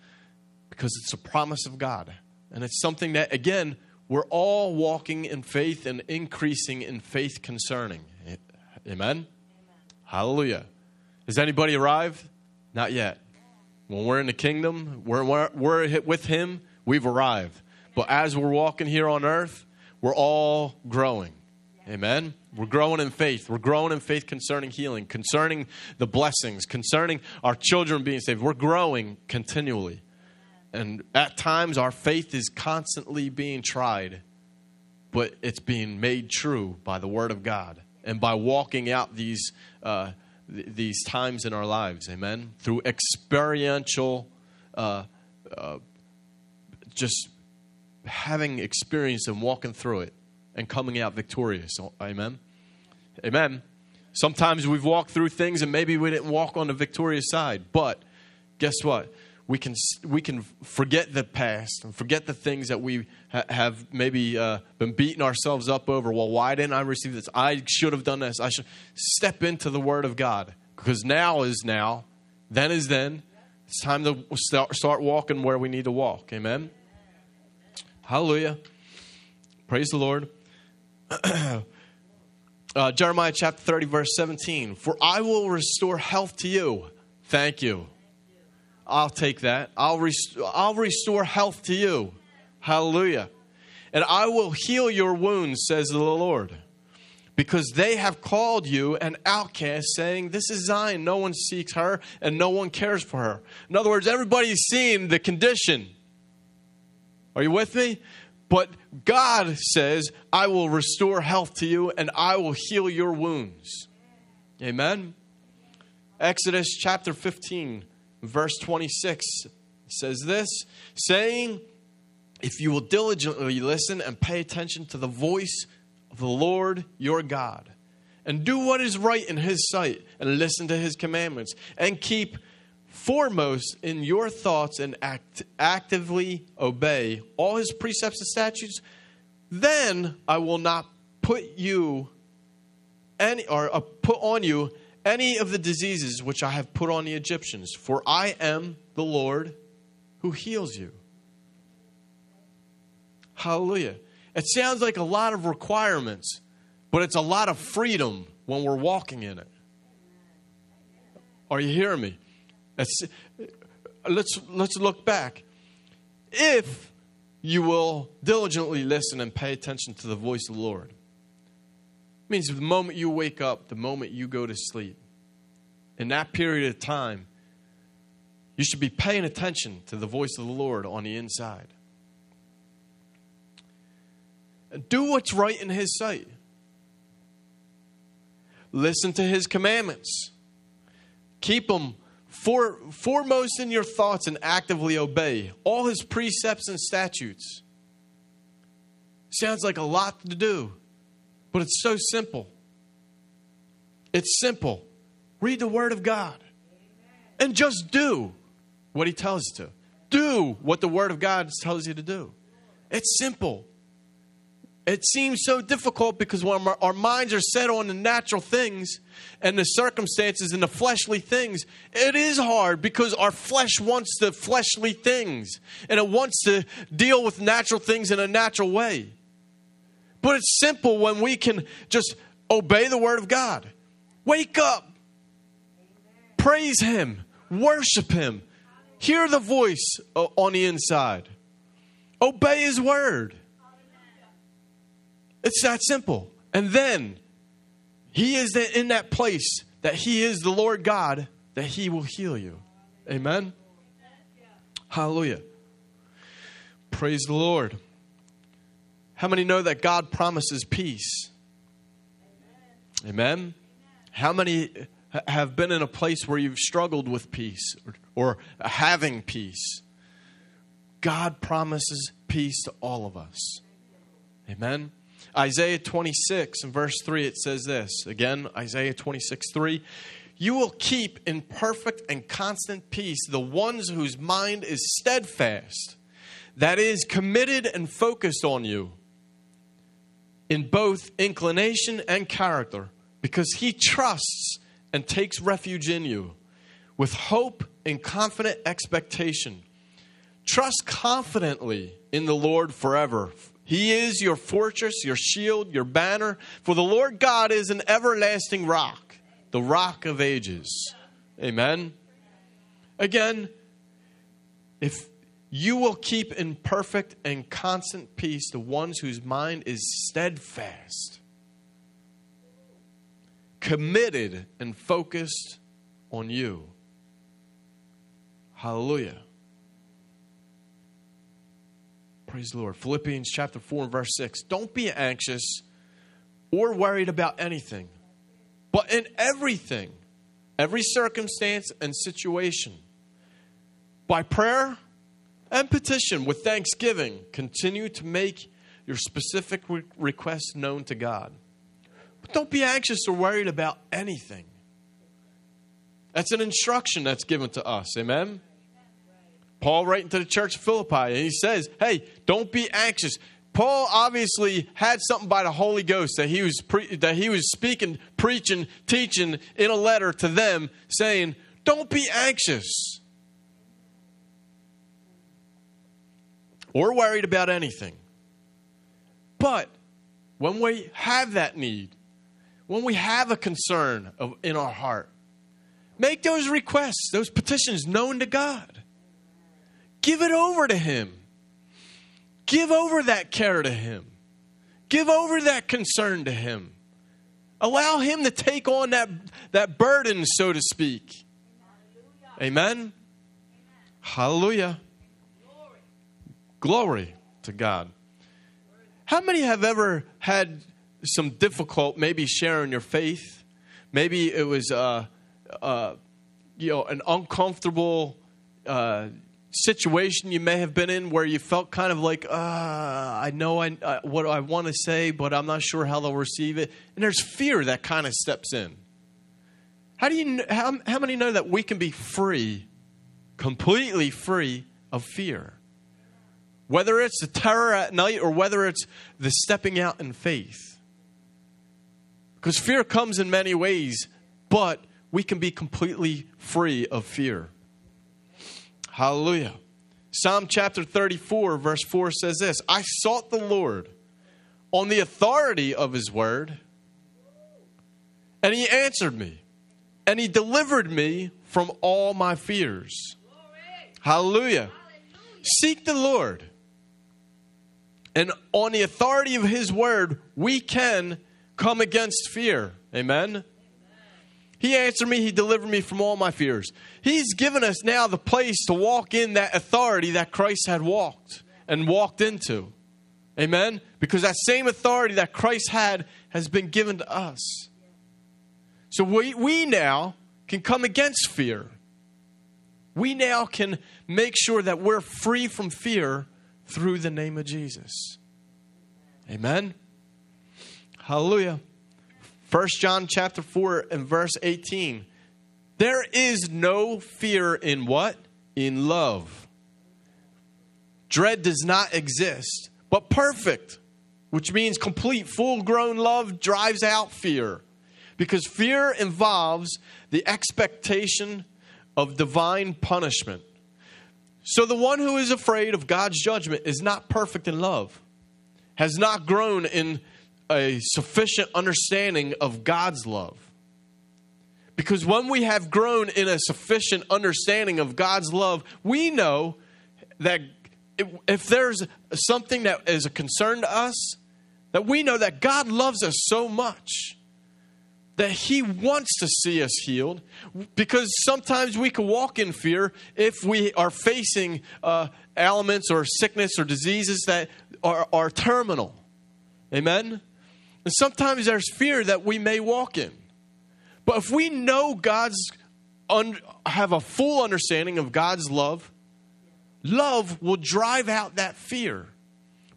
Speaker 1: because it's a promise of God. And it's something that, again, we're all walking in faith and increasing in faith concerning. Amen? Amen. Hallelujah. Has anybody arrived? Not yet. When we're in the kingdom, we're, we're, we're with Him, we've arrived. But as we're walking here on earth, we're all growing. Amen. We're growing in faith. We're growing in faith concerning healing, concerning the blessings, concerning our children being saved. We're growing continually. And at times, our faith is constantly being tried, but it's being made true by the Word of God and by walking out these, uh, th- these times in our lives. Amen. Through experiential, uh, uh, just having experience and walking through it and coming out victorious. Amen. Amen. Sometimes we've walked through things and maybe we didn't walk on the victorious side, but guess what? We can we can forget the past and forget the things that we ha- have maybe uh, been beating ourselves up over. Well, why didn't I receive this? I should have done this. I should step into the Word of God because now is now, then is then. It's time to start, start walking where we need to walk. Amen. Hallelujah. Praise the Lord. Uh, Jeremiah chapter 30, verse 17. For I will restore health to you. Thank you. I'll take that. I'll, rest- I'll restore health to you. Hallelujah. And I will heal your wounds, says the Lord. Because they have called you an outcast, saying, This is Zion. No one seeks her and no one cares for her. In other words, everybody's seen the condition. Are you with me? But God says, I will restore health to you and I will heal your wounds. Amen. Exodus chapter 15, verse 26 says this saying, If you will diligently listen and pay attention to the voice of the Lord your God, and do what is right in his sight, and listen to his commandments, and keep foremost in your thoughts and act, actively obey all his precepts and statutes, then I will not put you any or uh, put on you any of the diseases which I have put on the Egyptians, for I am the Lord who heals you. Hallelujah. It sounds like a lot of requirements, but it's a lot of freedom when we're walking in it. Are you hearing me? Let's, let's, let's look back. If you will diligently listen and pay attention to the voice of the Lord, it means the moment you wake up, the moment you go to sleep, in that period of time, you should be paying attention to the voice of the Lord on the inside. Do what's right in His sight. Listen to His commandments. Keep them for, foremost in your thoughts and actively obey all his precepts and statutes. Sounds like a lot to do, but it's so simple. It's simple. Read the Word of God and just do what He tells you to. Do what the Word of God tells you to do. It's simple. It seems so difficult because when our, our minds are set on the natural things and the circumstances and the fleshly things, it is hard because our flesh wants the fleshly things and it wants to deal with natural things in a natural way. But it's simple when we can just obey the Word of God. Wake up, praise Him, worship Him, hear the voice uh, on the inside. Obey his word. It's that simple. And then he is in that place that he is the Lord God, that he will heal you. Amen. Hallelujah. Praise the Lord. How many know that God promises peace? Amen. How many have been in a place where you've struggled with peace or, or having peace? God promises peace to all of us. Amen. Isaiah 26 and verse 3, it says this. Again, Isaiah 26 3. You will keep in perfect and constant peace the ones whose mind is steadfast, that is, committed and focused on you in both inclination and character, because he trusts and takes refuge in you with hope and confident expectation. Trust confidently in the Lord forever. He is your fortress, your shield, your banner. For the Lord God is an everlasting rock, the rock of ages. Amen. Again, if you will keep in perfect and constant peace the ones whose mind is steadfast, committed, and focused on you. Hallelujah. Praise the Lord. Philippians chapter 4 and verse 6. Don't be anxious or worried about anything, but in everything, every circumstance and situation, by prayer and petition with thanksgiving, continue to make your specific re- requests known to God. But don't be anxious or worried about anything. That's an instruction that's given to us. Amen. Paul writing to the church of Philippi, and he says, Hey, don't be anxious. Paul obviously had something by the Holy Ghost that he was pre- that he was speaking, preaching, teaching in a letter to them, saying, "Don't be anxious or worried about anything." But when we have that need, when we have a concern of, in our heart, make those requests, those petitions known to God. Give it over to Him. Give over that care to Him. Give over that concern to Him. Allow Him to take on that, that burden, so to speak. Amen? Amen. Hallelujah. Glory. Glory to God. How many have ever had some difficult, maybe sharing your faith? Maybe it was, uh, uh, you know, an uncomfortable uh, situation you may have been in where you felt kind of like, uh, I know I, uh, what I want to say, but I'm not sure how they'll receive it. And there's fear that kind of steps in. How do you how, how many know that we can be free, completely free of fear? Whether it's the terror at night or whether it's the stepping out in faith. Because fear comes in many ways, but we can be completely free of fear. Hallelujah. Psalm chapter 34, verse 4 says this I sought the Lord on the authority of his word, and he answered me, and he delivered me from all my fears. Hallelujah. Hallelujah. Seek the Lord. And on the authority of his word, we can come against fear. Amen. He answered me, He delivered me from all my fears. He's given us now the place to walk in that authority that Christ had walked and walked into. Amen? Because that same authority that Christ had has been given to us. So we, we now can come against fear. We now can make sure that we're free from fear through the name of Jesus. Amen? Hallelujah. 1 John chapter 4 and verse 18. There is no fear in what? In love. Dread does not exist, but perfect, which means complete, full grown love drives out fear. Because fear involves the expectation of divine punishment. So the one who is afraid of God's judgment is not perfect in love, has not grown in a sufficient understanding of God's love. Because when we have grown in a sufficient understanding of God's love, we know that if there's something that is a concern to us, that we know that God loves us so much that He wants to see us healed because sometimes we can walk in fear if we are facing uh, ailments or sickness or diseases that are, are terminal. Amen? And sometimes there's fear that we may walk in. But if we know God's, un- have a full understanding of God's love, love will drive out that fear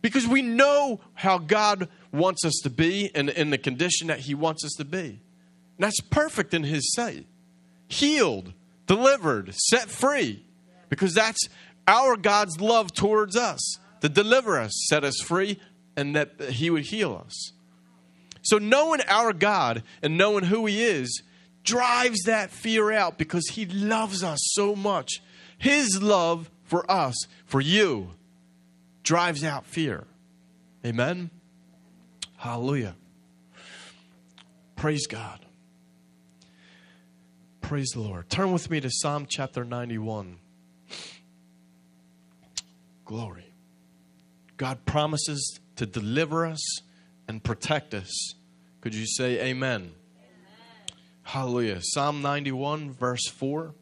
Speaker 1: because we know how God wants us to be and in the condition that He wants us to be. And that's perfect in His sight. Healed, delivered, set free, because that's our God's love towards us to deliver us, set us free, and that He would heal us. So, knowing our God and knowing who He is drives that fear out because He loves us so much. His love for us, for you, drives out fear. Amen? Hallelujah. Praise God. Praise the Lord. Turn with me to Psalm chapter 91. Glory. God promises to deliver us and protect us. Could you say amen? amen? Hallelujah. Psalm 91, verse 4.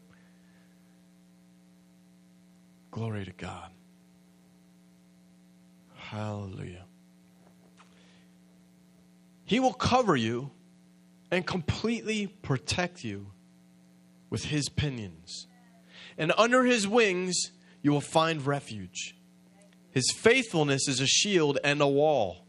Speaker 1: Glory to God. Hallelujah. He will cover you and completely protect you with his pinions. And under his wings, you will find refuge. His faithfulness is a shield and a wall.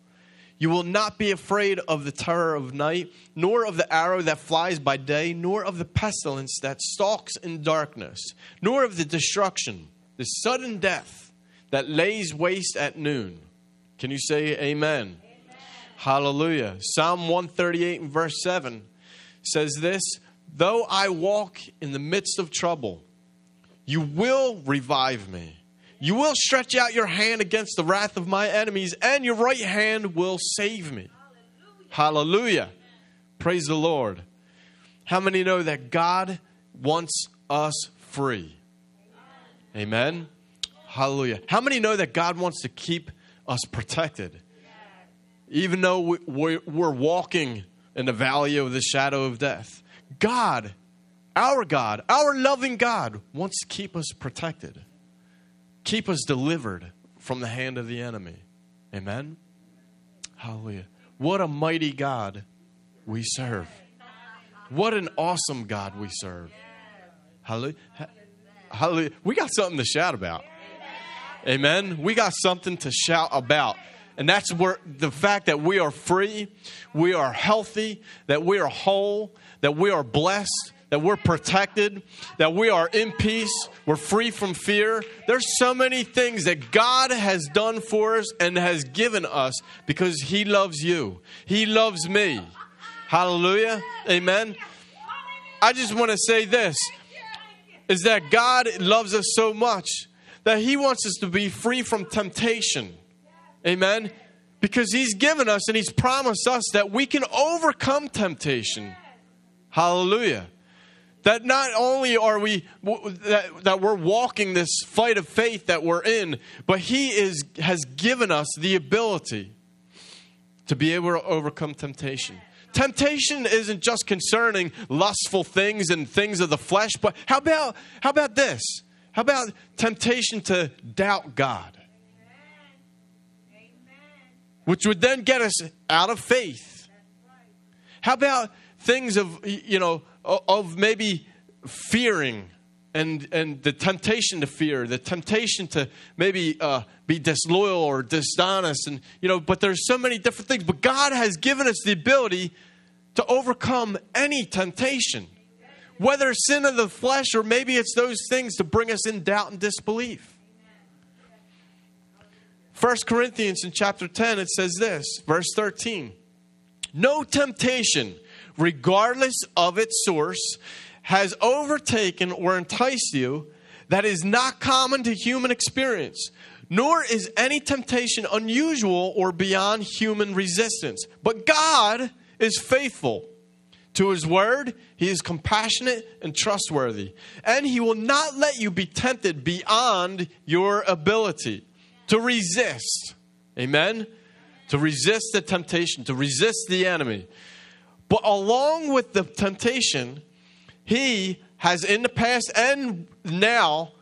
Speaker 1: You will not be afraid of the terror of night, nor of the arrow that flies by day, nor of the pestilence that stalks in darkness, nor of the destruction, the sudden death that lays waste at noon. Can you say amen? amen? Hallelujah. Psalm 138 and verse 7 says this Though I walk in the midst of trouble, you will revive me. You will stretch out your hand against the wrath of my enemies, and your right hand will save me. Hallelujah. Hallelujah. Praise the Lord. How many know that God wants us free? Amen. Hallelujah. How many know that God wants to keep us protected? Even though we're walking in the valley of the shadow of death, God, our God, our loving God, wants to keep us protected keep us delivered from the hand of the enemy. Amen? Hallelujah. What a mighty God we serve. What an awesome God we serve. Hallelujah. Hallelujah. We got something to shout about. Amen. We got something to shout about. And that's where the fact that we are free, we are healthy, that we are whole, that we are blessed, that we're protected, that we are in peace, we're free from fear. There's so many things that God has done for us and has given us because He loves you. He loves me. Hallelujah. Amen. I just want to say this is that God loves us so much that He wants us to be free from temptation. Amen. Because He's given us and He's promised us that we can overcome temptation. Hallelujah that not only are we that, that we're walking this fight of faith that we're in but he is has given us the ability to be able to overcome temptation. Temptation isn't just concerning lustful things and things of the flesh but how about how about this? How about temptation to doubt god? Which would then get us out of faith. How about things of you know of maybe fearing and and the temptation to fear, the temptation to maybe uh, be disloyal or dishonest, and you know. But there's so many different things. But God has given us the ability to overcome any temptation, whether sin of the flesh or maybe it's those things to bring us in doubt and disbelief. First Corinthians in chapter 10 it says this, verse 13. No temptation regardless of its source, has overtaken or enticed you that is not common to human experience, nor is any temptation unusual or beyond human resistance. But God is faithful to his word. He is compassionate and trustworthy, and he will not let you be tempted beyond your ability. to resist. Amen? To resist the temptation, to resist the enemy. But along with the temptation, he has in the past and now,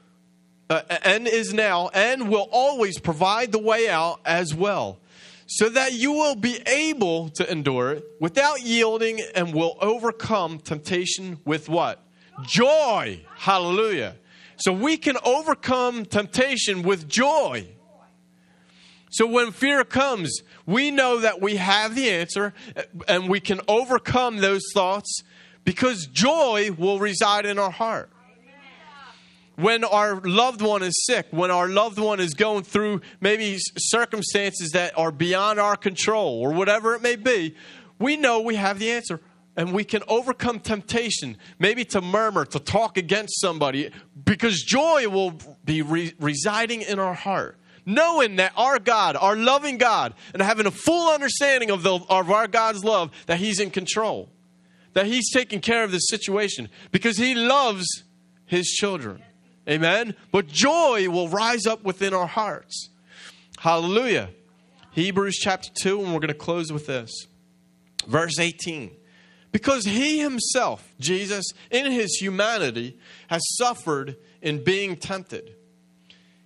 Speaker 1: uh, and is now, and will always provide the way out as well, so that you will be able to endure it without yielding and will overcome temptation with what? Joy. Hallelujah. So we can overcome temptation with joy. So when fear comes, we know that we have the answer uh, and we can overcome those thoughts because joy will reside in our heart. When our loved one is sick, when our loved one is going through maybe circumstances that are beyond our control or whatever it may be, we know we have the answer and we can overcome temptation, maybe to murmur, to talk against somebody, because joy will be re- residing in our heart. Knowing that our God, our loving God, and having a full understanding of, the, of our God's love, that He's in control, that He's taking care of this situation, because He loves His children. Amen? But joy will rise up within our hearts. Hallelujah. Hebrews chapter 2, and we're going to close with this. Verse 18. Because he himself, Jesus, in his humanity, has suffered in being tempted.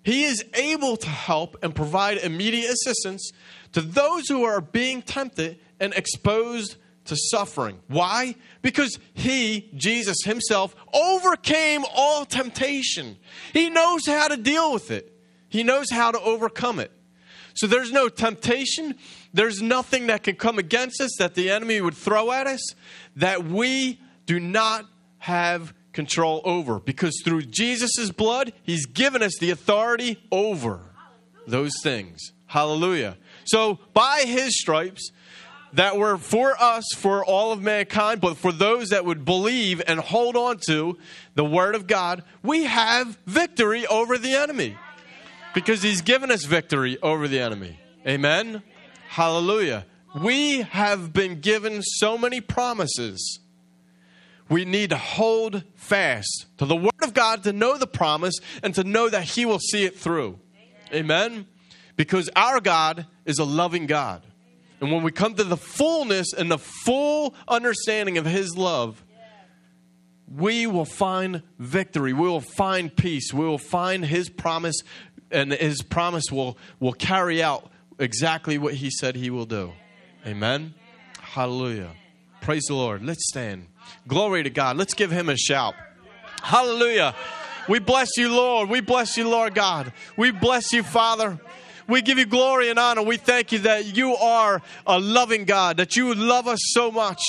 Speaker 1: He is able to help and provide immediate assistance to those who are being tempted and exposed to suffering. Why? Because he, Jesus himself, overcame all temptation. He knows how to deal with it, he knows how to overcome it. So there's no temptation, there's nothing that can come against us that the enemy would throw at us that we do not have control over. Because through Jesus' blood, he's given us the authority over those things. Hallelujah. So by his stripes, that were for us, for all of mankind, but for those that would believe and hold on to the Word of God, we have victory over the enemy because He's given us victory over the enemy. Amen? Hallelujah. We have been given so many promises. We need to hold fast to the Word of God to know the promise and to know that He will see it through. Amen? Because our God is a loving God. And when we come to the fullness and the full understanding of His love, we will find victory. We will find peace. We will find His promise, and His promise will, will carry out exactly what He said He will do. Amen. Hallelujah. Praise the Lord. Let's stand. Glory to God. Let's give Him a shout. Hallelujah. We bless you, Lord. We bless you, Lord God. We bless you, Father. We give you glory and honor. We thank you that you are a loving God, that you love us so much.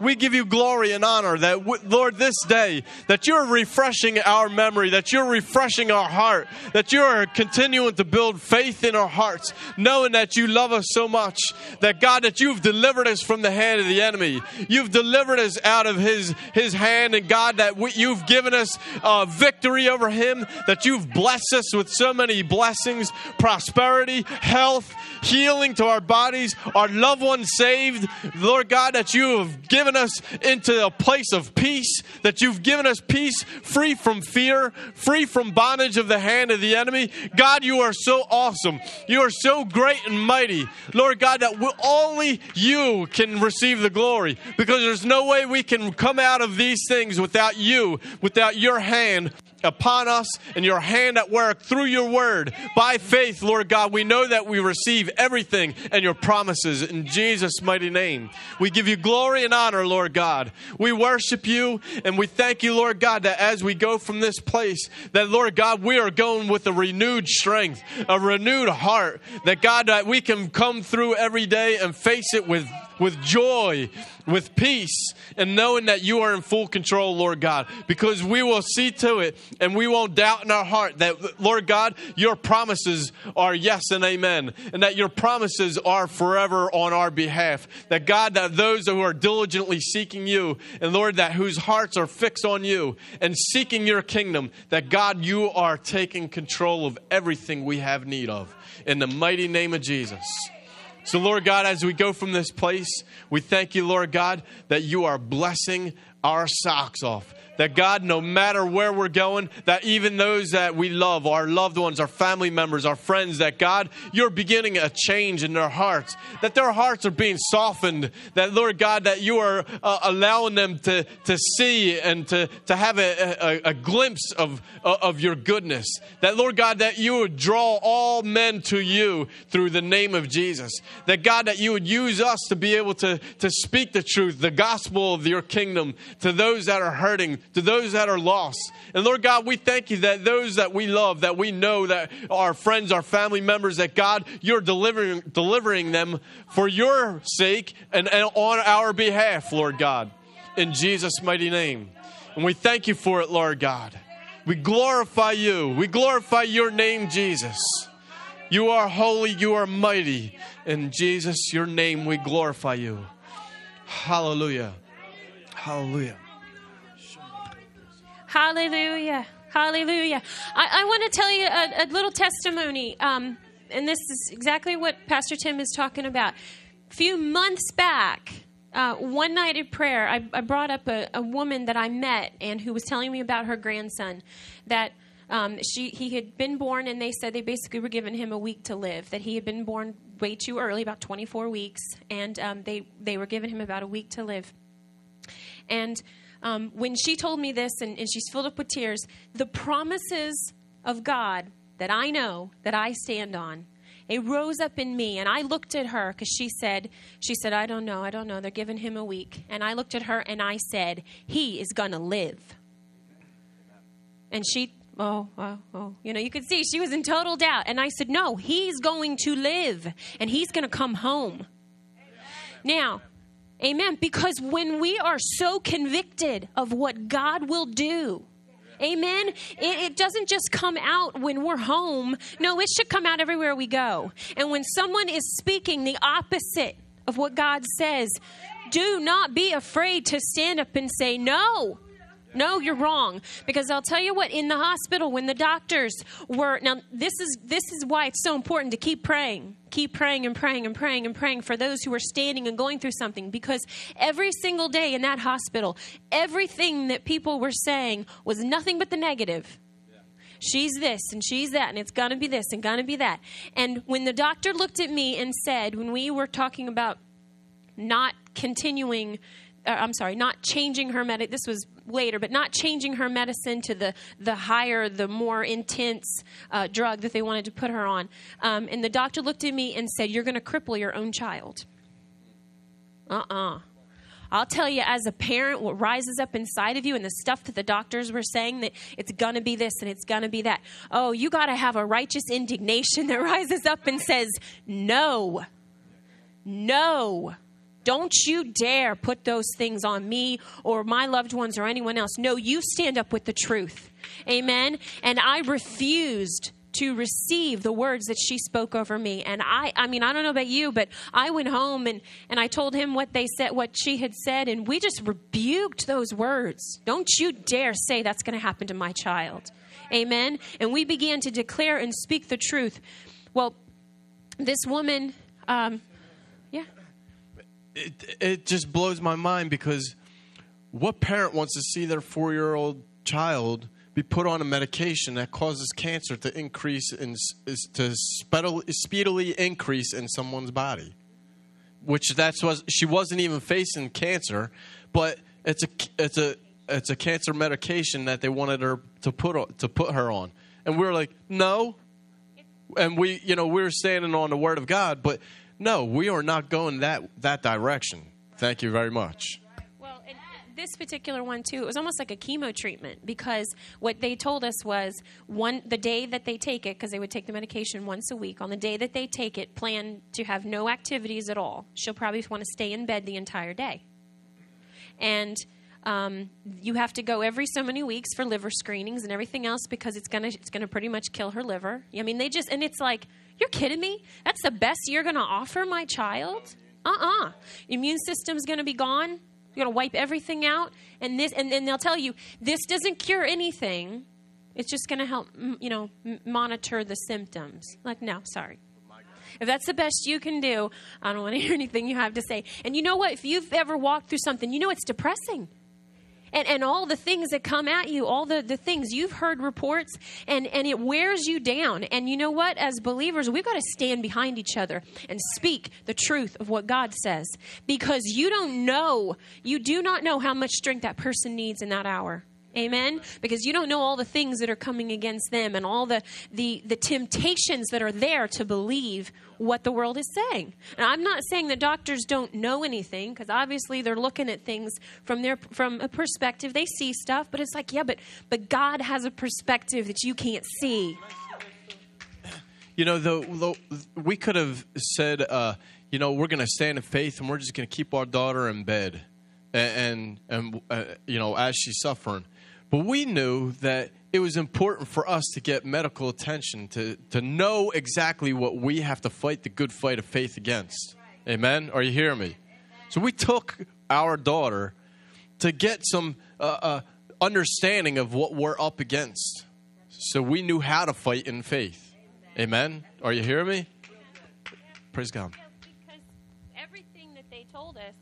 Speaker 1: We give you glory and honor that, Lord, this day, that you're refreshing our memory, that you're refreshing our heart, that you're continuing to build faith in our hearts, knowing that you love us so much, that God, that you've delivered us from the hand of the enemy. You've delivered us out of his, his hand, and God, that we, you've given us uh, victory over him, that you've blessed us with so many blessings, prosperity, health, healing to our bodies, our loved ones saved. Lord God, that you have given us into a place of peace, that you've given us peace free from fear, free from bondage of the hand of the enemy. God, you are so awesome. You are so great and mighty. Lord God, that only you can receive the glory because there's no way we can come out of these things without you, without your hand upon us and your hand at work through your word. By faith, Lord God, we know that we receive everything and your promises in Jesus' mighty name. We give you glory and honor, Lord God. We worship you and we thank you, Lord God, that as we go from this place, that Lord God, we are going with a renewed strength, a renewed heart, that God, that we can come through every day and face it with with joy, with peace, and knowing that you are in full control, Lord God, because we will see to it and we won't doubt in our heart that, Lord God, your promises are yes and amen, and that your promises are forever on our behalf. That God, that those who are diligently seeking you, and Lord, that whose hearts are fixed on you and seeking your kingdom, that God, you are taking control of everything we have need of. In the mighty name of Jesus. So, Lord God, as we go from this place, we thank you, Lord God, that you are blessing our socks off, that God, no matter where we're going, that even those that we love, our loved ones, our family members, our friends, that God, you're beginning a change in their hearts, that their hearts are being softened, that Lord God, that you are uh, allowing them to, to see and to, to have a, a, a glimpse of, uh, of your goodness. That Lord God, that you would draw all men to you through the name of Jesus. That God, that you would use us to be able to, to speak the truth, the gospel of your kingdom to those that are hurting, to those that are lost. And Lord God, we thank you that those that we love, that we know that our friends, our family members, that God, you're delivering, delivering them for your sake and, and on our behalf, Lord God, in Jesus' mighty name. And we thank you for it, Lord God. We glorify you. We glorify your name, Jesus. You are holy, you are mighty. In Jesus, your name, we glorify you. Hallelujah. Hallelujah.
Speaker 2: Hallelujah. Hallelujah. I, I want to tell you a, a little testimony. Um, and this is exactly what Pastor Tim is talking about. A few months back, uh, one night at prayer, I, I brought up a, a, woman that I met and who was telling me about her grandson. That um, she he had been born, and they said they basically were giving him a week to live. That he had been born way too early, about 24 weeks, and um, they they were giving him about a week to live. And um, when she told me this, and, and she's filled up with tears, the promises of God that I know, that I stand on, it rose up in me and i looked at her because she said she said i don't know i don't know they're giving him a week and i looked at her and i said he is going to live and she oh, oh, oh, you know, you could see she was in total doubt. And I said, no, he's going to live and he's going to come home. Now, Amen. Because when we are so convicted of what God will do, Amen. It, it, doesn't just come out when we're home. No, it should come out everywhere we go. And when someone is speaking the opposite of what God says, do not be afraid to stand up and say, No, no, you're wrong. Because I'll tell you what, in the hospital, when the doctors were now this is this is why it's so important to keep praying. Keep praying and praying and praying and praying for those who are standing and going through something. Because every single day in that hospital, everything that people were saying was nothing but the negative she's this and she's that and it's to be this and to be that. And when the doctor looked at me and said, when we were talking about not continuing, uh, I'm sorry, not changing her med, this was later, but not changing her medicine to the, the higher, the more intense uh, drug that they wanted to put her on. Um, and the doctor looked at me and said, You're going to cripple your own child. Uh uh-uh. uh I'll tell you, as a parent, what rises up inside of you and the stuff that the doctors were saying that it's going to be this and it's going to be that. Oh, you got to have a righteous indignation that rises up and says, No, no. Don't you dare put those things on me or my loved ones or anyone else. No, you stand up with the truth. Amen. And I refused to receive the words that she spoke over me and i i mean i don't know about you but i went home and and i told him what they said what she had said and we just rebuked those words don't you dare say that's going to happen to my child amen and we began to declare and speak the truth well this woman um,
Speaker 1: it, it just blows my mind because what parent wants to see their four year old child be put on a medication that causes cancer to increase in, is to speedily increase in someone's body? Which that's what she wasn't even facing cancer but it's a it's a it's a cancer medication that they wanted her to put to put her on. And we are like no. And we you know we we're standing on the word of god but no, we are not going that that direction. Thank you very much.
Speaker 2: Well, this particular one too, it was almost like a chemo treatment because what they told us was one the day that they take it because they would take the medication once a week. On the day that they take it, plan to have no activities at all. She'll probably want to stay in bed the entire day, and. Um, you have to go every so many weeks for liver screenings and everything else because it's gonna it's gonna pretty much kill her liver. I mean, they just and it's like you're kidding me? That's the best you're going to offer my child? Uh-uh. Immune system's going to be gone. You're going to wipe everything out and this and then they'll tell you this doesn't cure anything. It's just going to help, you know, monitor the symptoms. Like, no, sorry. If that's the best you can do, I don't want to hear anything you have to say. And you know what? If you've ever walked through something, you know it's depressing. And, and all the things that come at you, all the, the things you've heard reports, and, and it wears you down. And you know what? As believers, we've got to stand behind each other and speak the truth of what God says because you don't know, you do not know how much strength that person needs in that hour. Amen. Because you don't know all the things that are coming against them and all the, the, the temptations that are there to believe what the world is saying. And I'm not saying that doctors don't know anything, because obviously they're looking at things from their from a perspective. They see stuff, but it's like, yeah, but but God has a perspective that you can't see.
Speaker 1: You know, though, we could have said, uh, you know, we're going to stand in faith and we're just going to keep our daughter in bed, and and, uh, you know, as she's suffering. But we knew that it was important for us to get medical attention, to, to know exactly what we have to fight the good fight of faith against. Amen? Are you hearing me? So we took our daughter to get some uh, uh, understanding of what we're up against. So we knew how to fight in faith. Amen? Are you hearing me? Praise God.
Speaker 2: Because everything that they told us,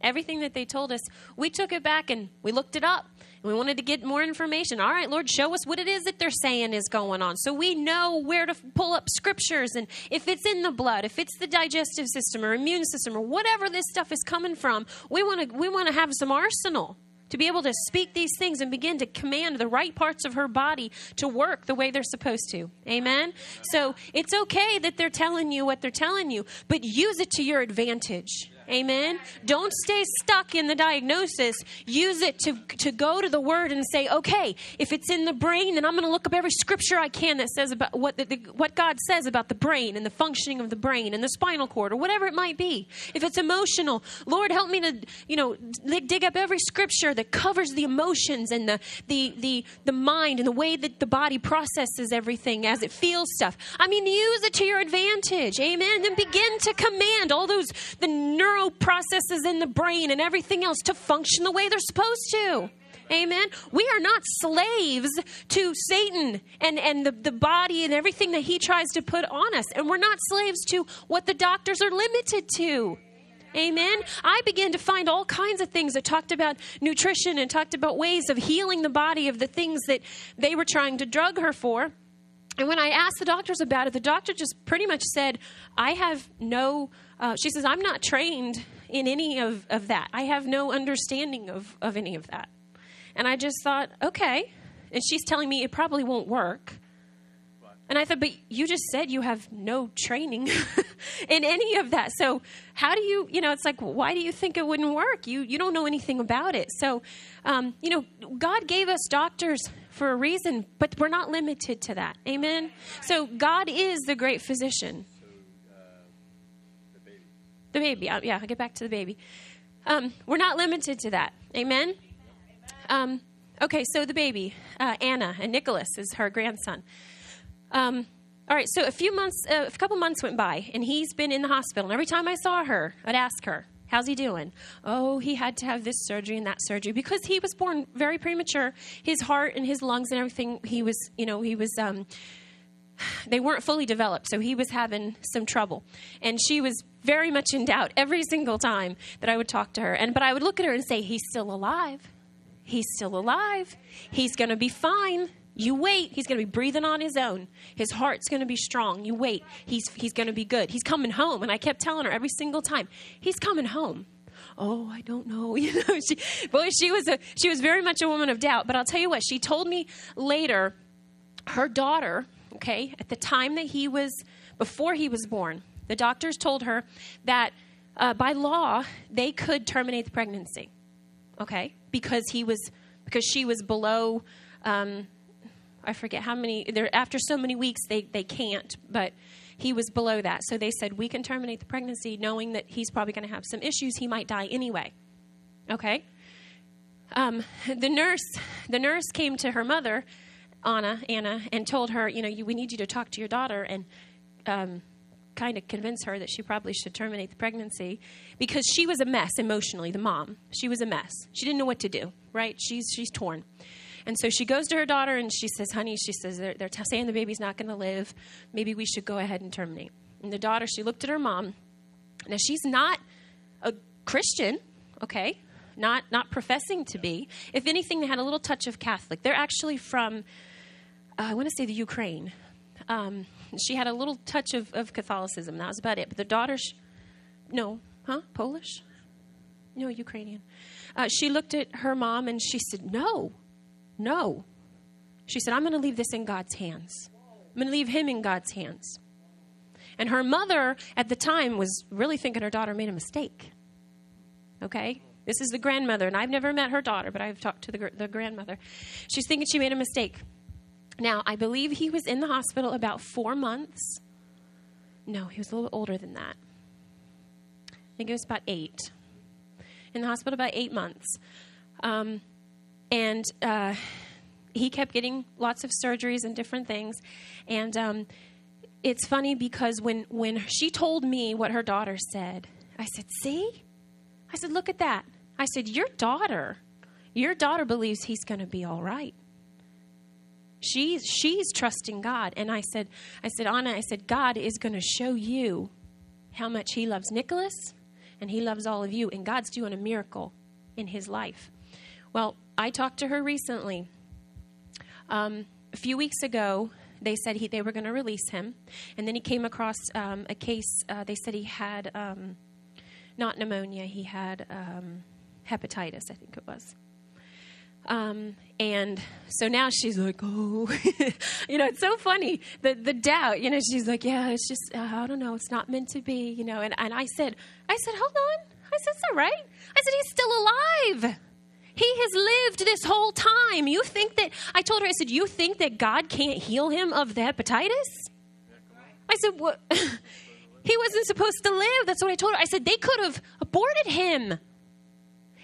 Speaker 2: everything that they told us, we took it back and we looked it up we wanted to get more information. All right, Lord, show us what it is that they're saying is going on. So we know where to pull up scriptures and if it's in the blood, if it's the digestive system or immune system or whatever this stuff is coming from, we want to we want to have some arsenal to be able to speak these things and begin to command the right parts of her body to work the way they're supposed to. Amen? So it's okay that they're telling you what they're telling you, but use it to your advantage. Amen. Don't stay stuck in the diagnosis. Use it to, to go to the word and say, okay, if it's in the brain, then I'm going to look up every scripture I can that says about what, the, the, what God says about the brain and the functioning of the brain and the spinal cord or whatever it might be. If it's emotional, Lord, help me to, you know, dig up every scripture that covers the emotions and the, the, the, the mind and the way that the body processes everything as it feels stuff. I mean, use it to your advantage. Amen. Then begin to command all those, the neural processes in the brain and everything else to function the way they're supposed to. Amen. We are not slaves to Satan and, and the, the body and everything that he tries to put on us. And we're not slaves to what the doctors are limited to. Amen. I began to find all kinds of things that talked about nutrition and talked about ways of healing the body of the things that they were trying to drug her for. And when I asked the doctors about it, the doctor just pretty much said, I have no uh, she says, I'm not trained in any of, of that. I have no understanding of, of any of that. And I just thought, okay. And she's telling me it probably won't work. And I thought, but you just said you have no training in any of that. So how do you, you know, it's like, why do you think it wouldn't work? You you don't know anything about it. So, um, you know, God gave us doctors for a reason, but we're not limited to that. Amen. So God is the great physician. The baby. Yeah, I'll get back to the baby. Um, we're not limited to that. Amen? Um, okay, so the baby, uh, Anna, and Nicholas is her grandson. Um, all right, so a few months, uh, a couple months went by, and he's been in the hospital. And every time I saw her, I'd ask her, How's he doing? Oh, he had to have this surgery and that surgery because he was born very premature. His heart and his lungs and everything, he was, you know, he was um, they weren't fully developed, so he was having some trouble. And she was very much in doubt every single time that I would talk to her. And but I would look at her and say, "He's still alive. He's still alive. He's going to be fine." You wait. He's going to be breathing on his own. His heart's going to be strong. You wait. He's he's going to be good. He's coming home. And I kept telling her every single time, he's coming home. Oh, I don't know. You know, she, boy, she was a she was very much a woman of doubt. But I'll tell you what, she told me later, her daughter okay, at the time that he was, before he was born, the doctors told her that uh, by law they could terminate the pregnancy, okay, because he was, because she was below, um, I forget how many, after so many weeks they, they can't, but he was below that. So they said, we can terminate the pregnancy knowing that he's probably going to have some issues. He might die anyway. Okay? Um, the nurse, the nurse came to her mother Anna, Anna, and told her, you know, you, we need you to talk to your daughter and um, kind of convince her that she probably should terminate the pregnancy because she was a mess emotionally. The mom, she was a mess. She didn't know what to do. Right? She's she's torn. And so she goes to her daughter and she says, "Honey," she says, "they're, they're t- saying the baby's not going to live. Maybe we should go ahead and terminate." And the daughter, she looked at her mom. Now she's not a Christian, okay? not not professing to be. If anything, they had a little touch of Catholic. They're actually from, I want to say the Ukraine. Um, she had a little touch of, of Catholicism. That was about it. But the daughter, sh- no, huh? Polish? No, Ukrainian. Uh, she looked at her mom and she said, No, no. She said, I'm going to leave this in God's hands. I'm going to leave him in God's hands. And her mother at the time was really thinking her daughter made a mistake. Okay? This is the grandmother, and I've never met her daughter, but I've talked to the, the grandmother. She's thinking she made a mistake. Now, I believe he was in the hospital about four months. No, he was a little older than that. I think it was about eight. In the hospital about eight months. Um, and uh, he kept getting lots of surgeries and different things. And um, it's funny because when, when she told me what her daughter said, I said, See? I said, Look at that. I said, Your daughter, your daughter believes he's going to be all right. She's, she's trusting God. And I said, I said, Anna, I said, God is going to show you how much he loves Nicholas and he loves all of you. And God's doing a miracle in his life. Well, I talked to her recently. Um, a few weeks ago, they said he, they were going to release him. And then he came across um, a case. Uh, they said he had um, not pneumonia, he had um, hepatitis, I think it was. Um, and so now she's like, oh, you know, it's so funny the the doubt. You know, she's like, yeah, it's just uh, I don't know, it's not meant to be. You know, and and I said, I said, hold on, I said, it's all right. I said, he's still alive. He has lived this whole time. You think that I told her, I said, you think that God can't heal him of the hepatitis? I said, what? he wasn't supposed to live. That's what I told her. I said, they could have aborted him.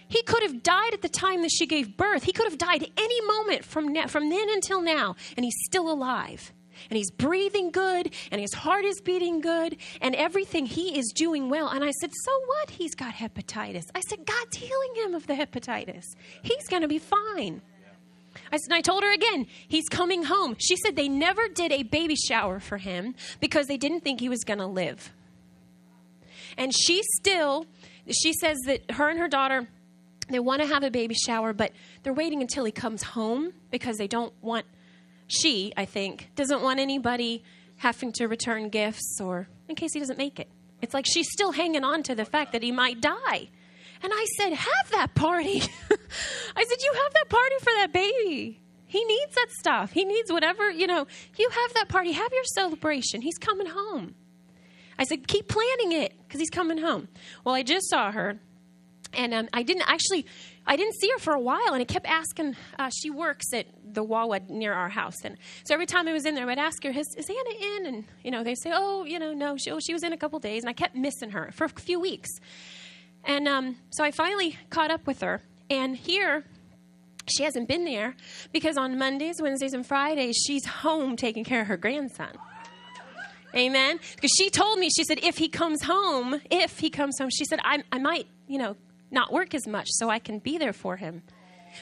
Speaker 2: He could have died at the time that she gave birth. He could have died any moment from, from then until now, and he's still alive. And he's breathing good, and his heart is beating good, and everything he is doing well. And I said, So what? He's got hepatitis. I said, God's healing him of the hepatitis. He's going to be fine. I said, I told her again, he's coming home. She said they never did a baby shower for him because they didn't think he was going to live. And she still, she says that her and her daughter, they want to have a baby shower, but they're waiting until he comes home because they don't want, she, I think, doesn't want anybody having to return gifts or in case he doesn't make it. It's like she's still hanging on to the fact that he might die. And I said, Have that party. I said, You have that party for that baby. He needs that stuff. He needs whatever, you know, you have that party. Have your celebration. He's coming home. I said, Keep planning it because he's coming home. Well, I just saw her and um, I didn't actually, I didn't see her for a while, and I kept asking. Uh, she works at the Wawa near our house, and so every time I was in there, I'd ask her, "Is, is Anna in?" And you know, they say, "Oh, you know, no, she, oh, she was in a couple days," and I kept missing her for a few weeks, and um, so I finally caught up with her, and here. She hasn't been there because on Mondays, Wednesdays, and Fridays, she's home taking care of her grandson. Amen. Because she told me, she said, if he comes home, if he comes home, she said, I, I might, you know, not work as much so I can be there for him.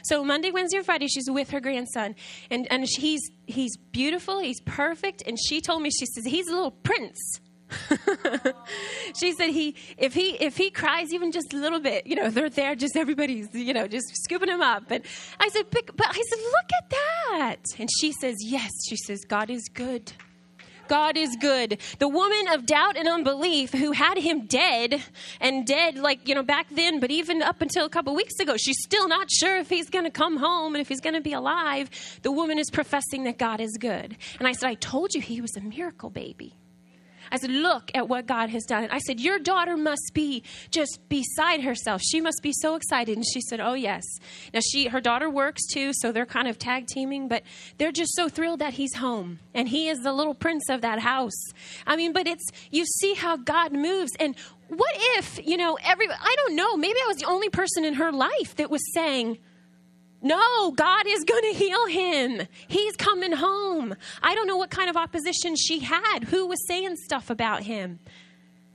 Speaker 2: So Monday, Wednesday, and Friday, she's with her grandson, and and he's he's beautiful, he's perfect, and she told me she says he's a little prince. she said he if he if he cries even just a little bit, you know, they're there, just everybody's you know just scooping him up. And I said, but, but I said, look at that, and she says, yes. She says, God is good. God is good. The woman of doubt and unbelief who had him dead and dead, like, you know, back then, but even up until a couple weeks ago, she's still not sure if he's going to come home and if he's going to be alive. The woman is professing that God is good. And I said, I told you he was a miracle baby. I said, Look at what God has done. And I said, Your daughter must be just beside herself. She must be so excited. And she said, Oh, yes. Now, she, her daughter works too, so they're kind of tag teaming, but they're just so thrilled that he's home. And he is the little prince of that house. I mean, but it's, you see how God moves. And what if, you know, every, I don't know, maybe I was the only person in her life that was saying, no, God is going to heal him. He's coming home. I don't know what kind of opposition she had. Who was saying stuff about him?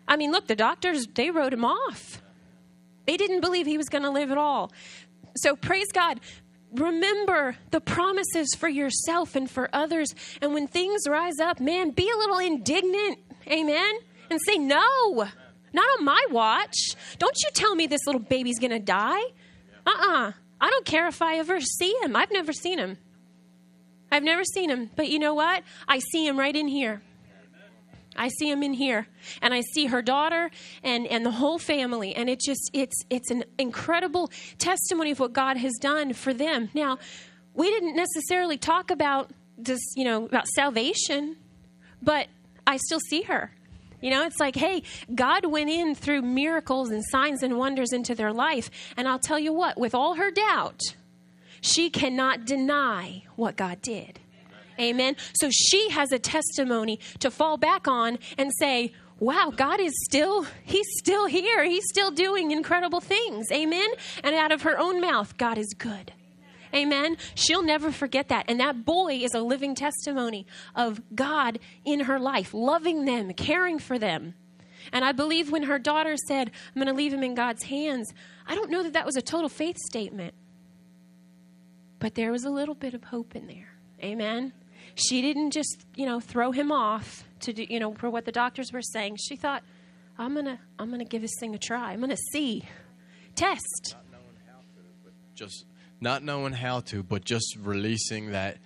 Speaker 2: I mean, look, the doctors, they wrote him off. They didn't believe he was going to live at all. So praise God. Remember the promises for yourself and for others. And when things rise up, man, be a little indignant. Amen. And say, no, not on my watch. Don't you tell me this little baby's going to die. uh uh I don't care if I ever see him. I've never seen him. I've never seen him. But you know what? I see him right in here. I see him in here. And I see her daughter and, and the whole family. And it just it's it's an incredible testimony of what God has done for them. Now, we didn't necessarily talk about this, you know, about salvation, but I still see her. You know, it's like, hey, God went in through miracles and signs and wonders into their life. And I'll tell you what, with all her doubt, she cannot deny what God did. Amen. So she has a testimony to fall back on and say, wow, God is still, He's still here. He's still doing incredible things. Amen. And out of her own mouth, God is good. Amen. She'll never forget that. And that boy is a living testimony of God in her life, loving them, caring for them. And I believe when her daughter said, I'm going to leave him in God's hands, I don't know that that was a total faith statement. But there was a little bit of hope in there. Amen. She didn't just, you know, throw him off to do, you know, for what the doctors were saying. She thought, I'm going to I'm going to give this thing a try. I'm going to see. Test.
Speaker 1: Just not knowing how to, but just releasing that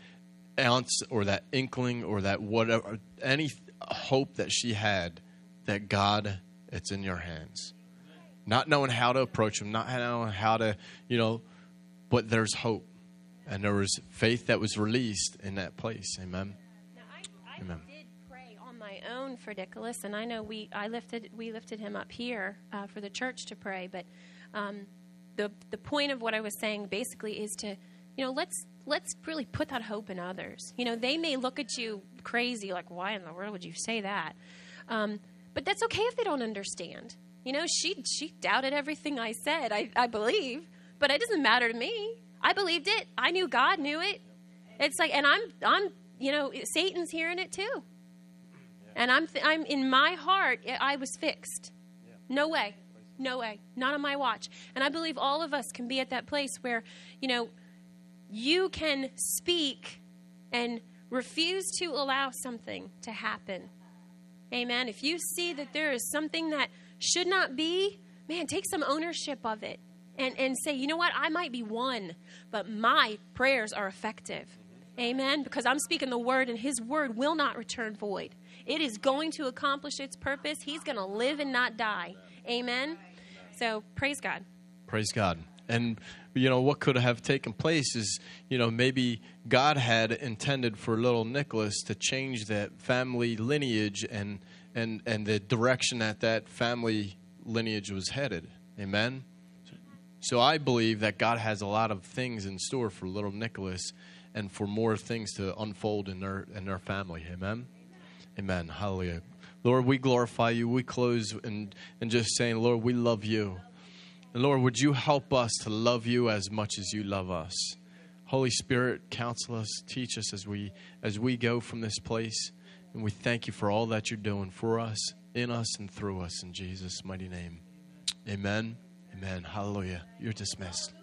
Speaker 1: ounce or that inkling or that whatever, any hope that she had that God, it's in your hands. Not knowing how to approach Him, not knowing how to, you know, but there's hope. And there was faith that was released in that place. Amen.
Speaker 2: Now, I, I Amen. did pray on my own for Nicholas, and I know we I lifted we lifted him up here uh, for the church to pray, but um, the the point of what I was saying basically is to, you know, let's let's really put that hope in others. You know, they may look at you crazy, like, why in the world would you say that? Um, but that's okay if they don't understand. You know, she she doubted everything I said. I, I believe, but it doesn't matter to me. I believed it. I knew God knew it. It's like, and I'm I'm you know, Satan's hearing it too. And I'm I'm in my heart. I was fixed. No way. No way. Not on my watch. And I believe all of us can be at that place where, you know, you can speak and refuse to allow something to happen. Amen. If you see that there is something that should not be, man, take some ownership of it and, and say, you know what, I might be one, but my prayers are effective. Amen. Because I'm speaking the word, and his word will not return void. It is going to accomplish its purpose. He's going to live and not die. Amen. So praise God.
Speaker 1: Praise God. And you know what could have taken place is you know maybe God had intended for little Nicholas to change that family lineage and and and the direction that that family lineage was headed. Amen. So I believe that God has a lot of things in store for little Nicholas and for more things to unfold in their in their family. Amen. Amen. Hallelujah. Lord, we glorify you. We close and, and just saying, Lord, we love you. And Lord, would you help us to love you as much as you love us? Holy Spirit, counsel us, teach us as we as we go from this place. And we thank you for all that you're doing for us, in us, and through us in Jesus' mighty name. Amen. Amen. Hallelujah. You're dismissed.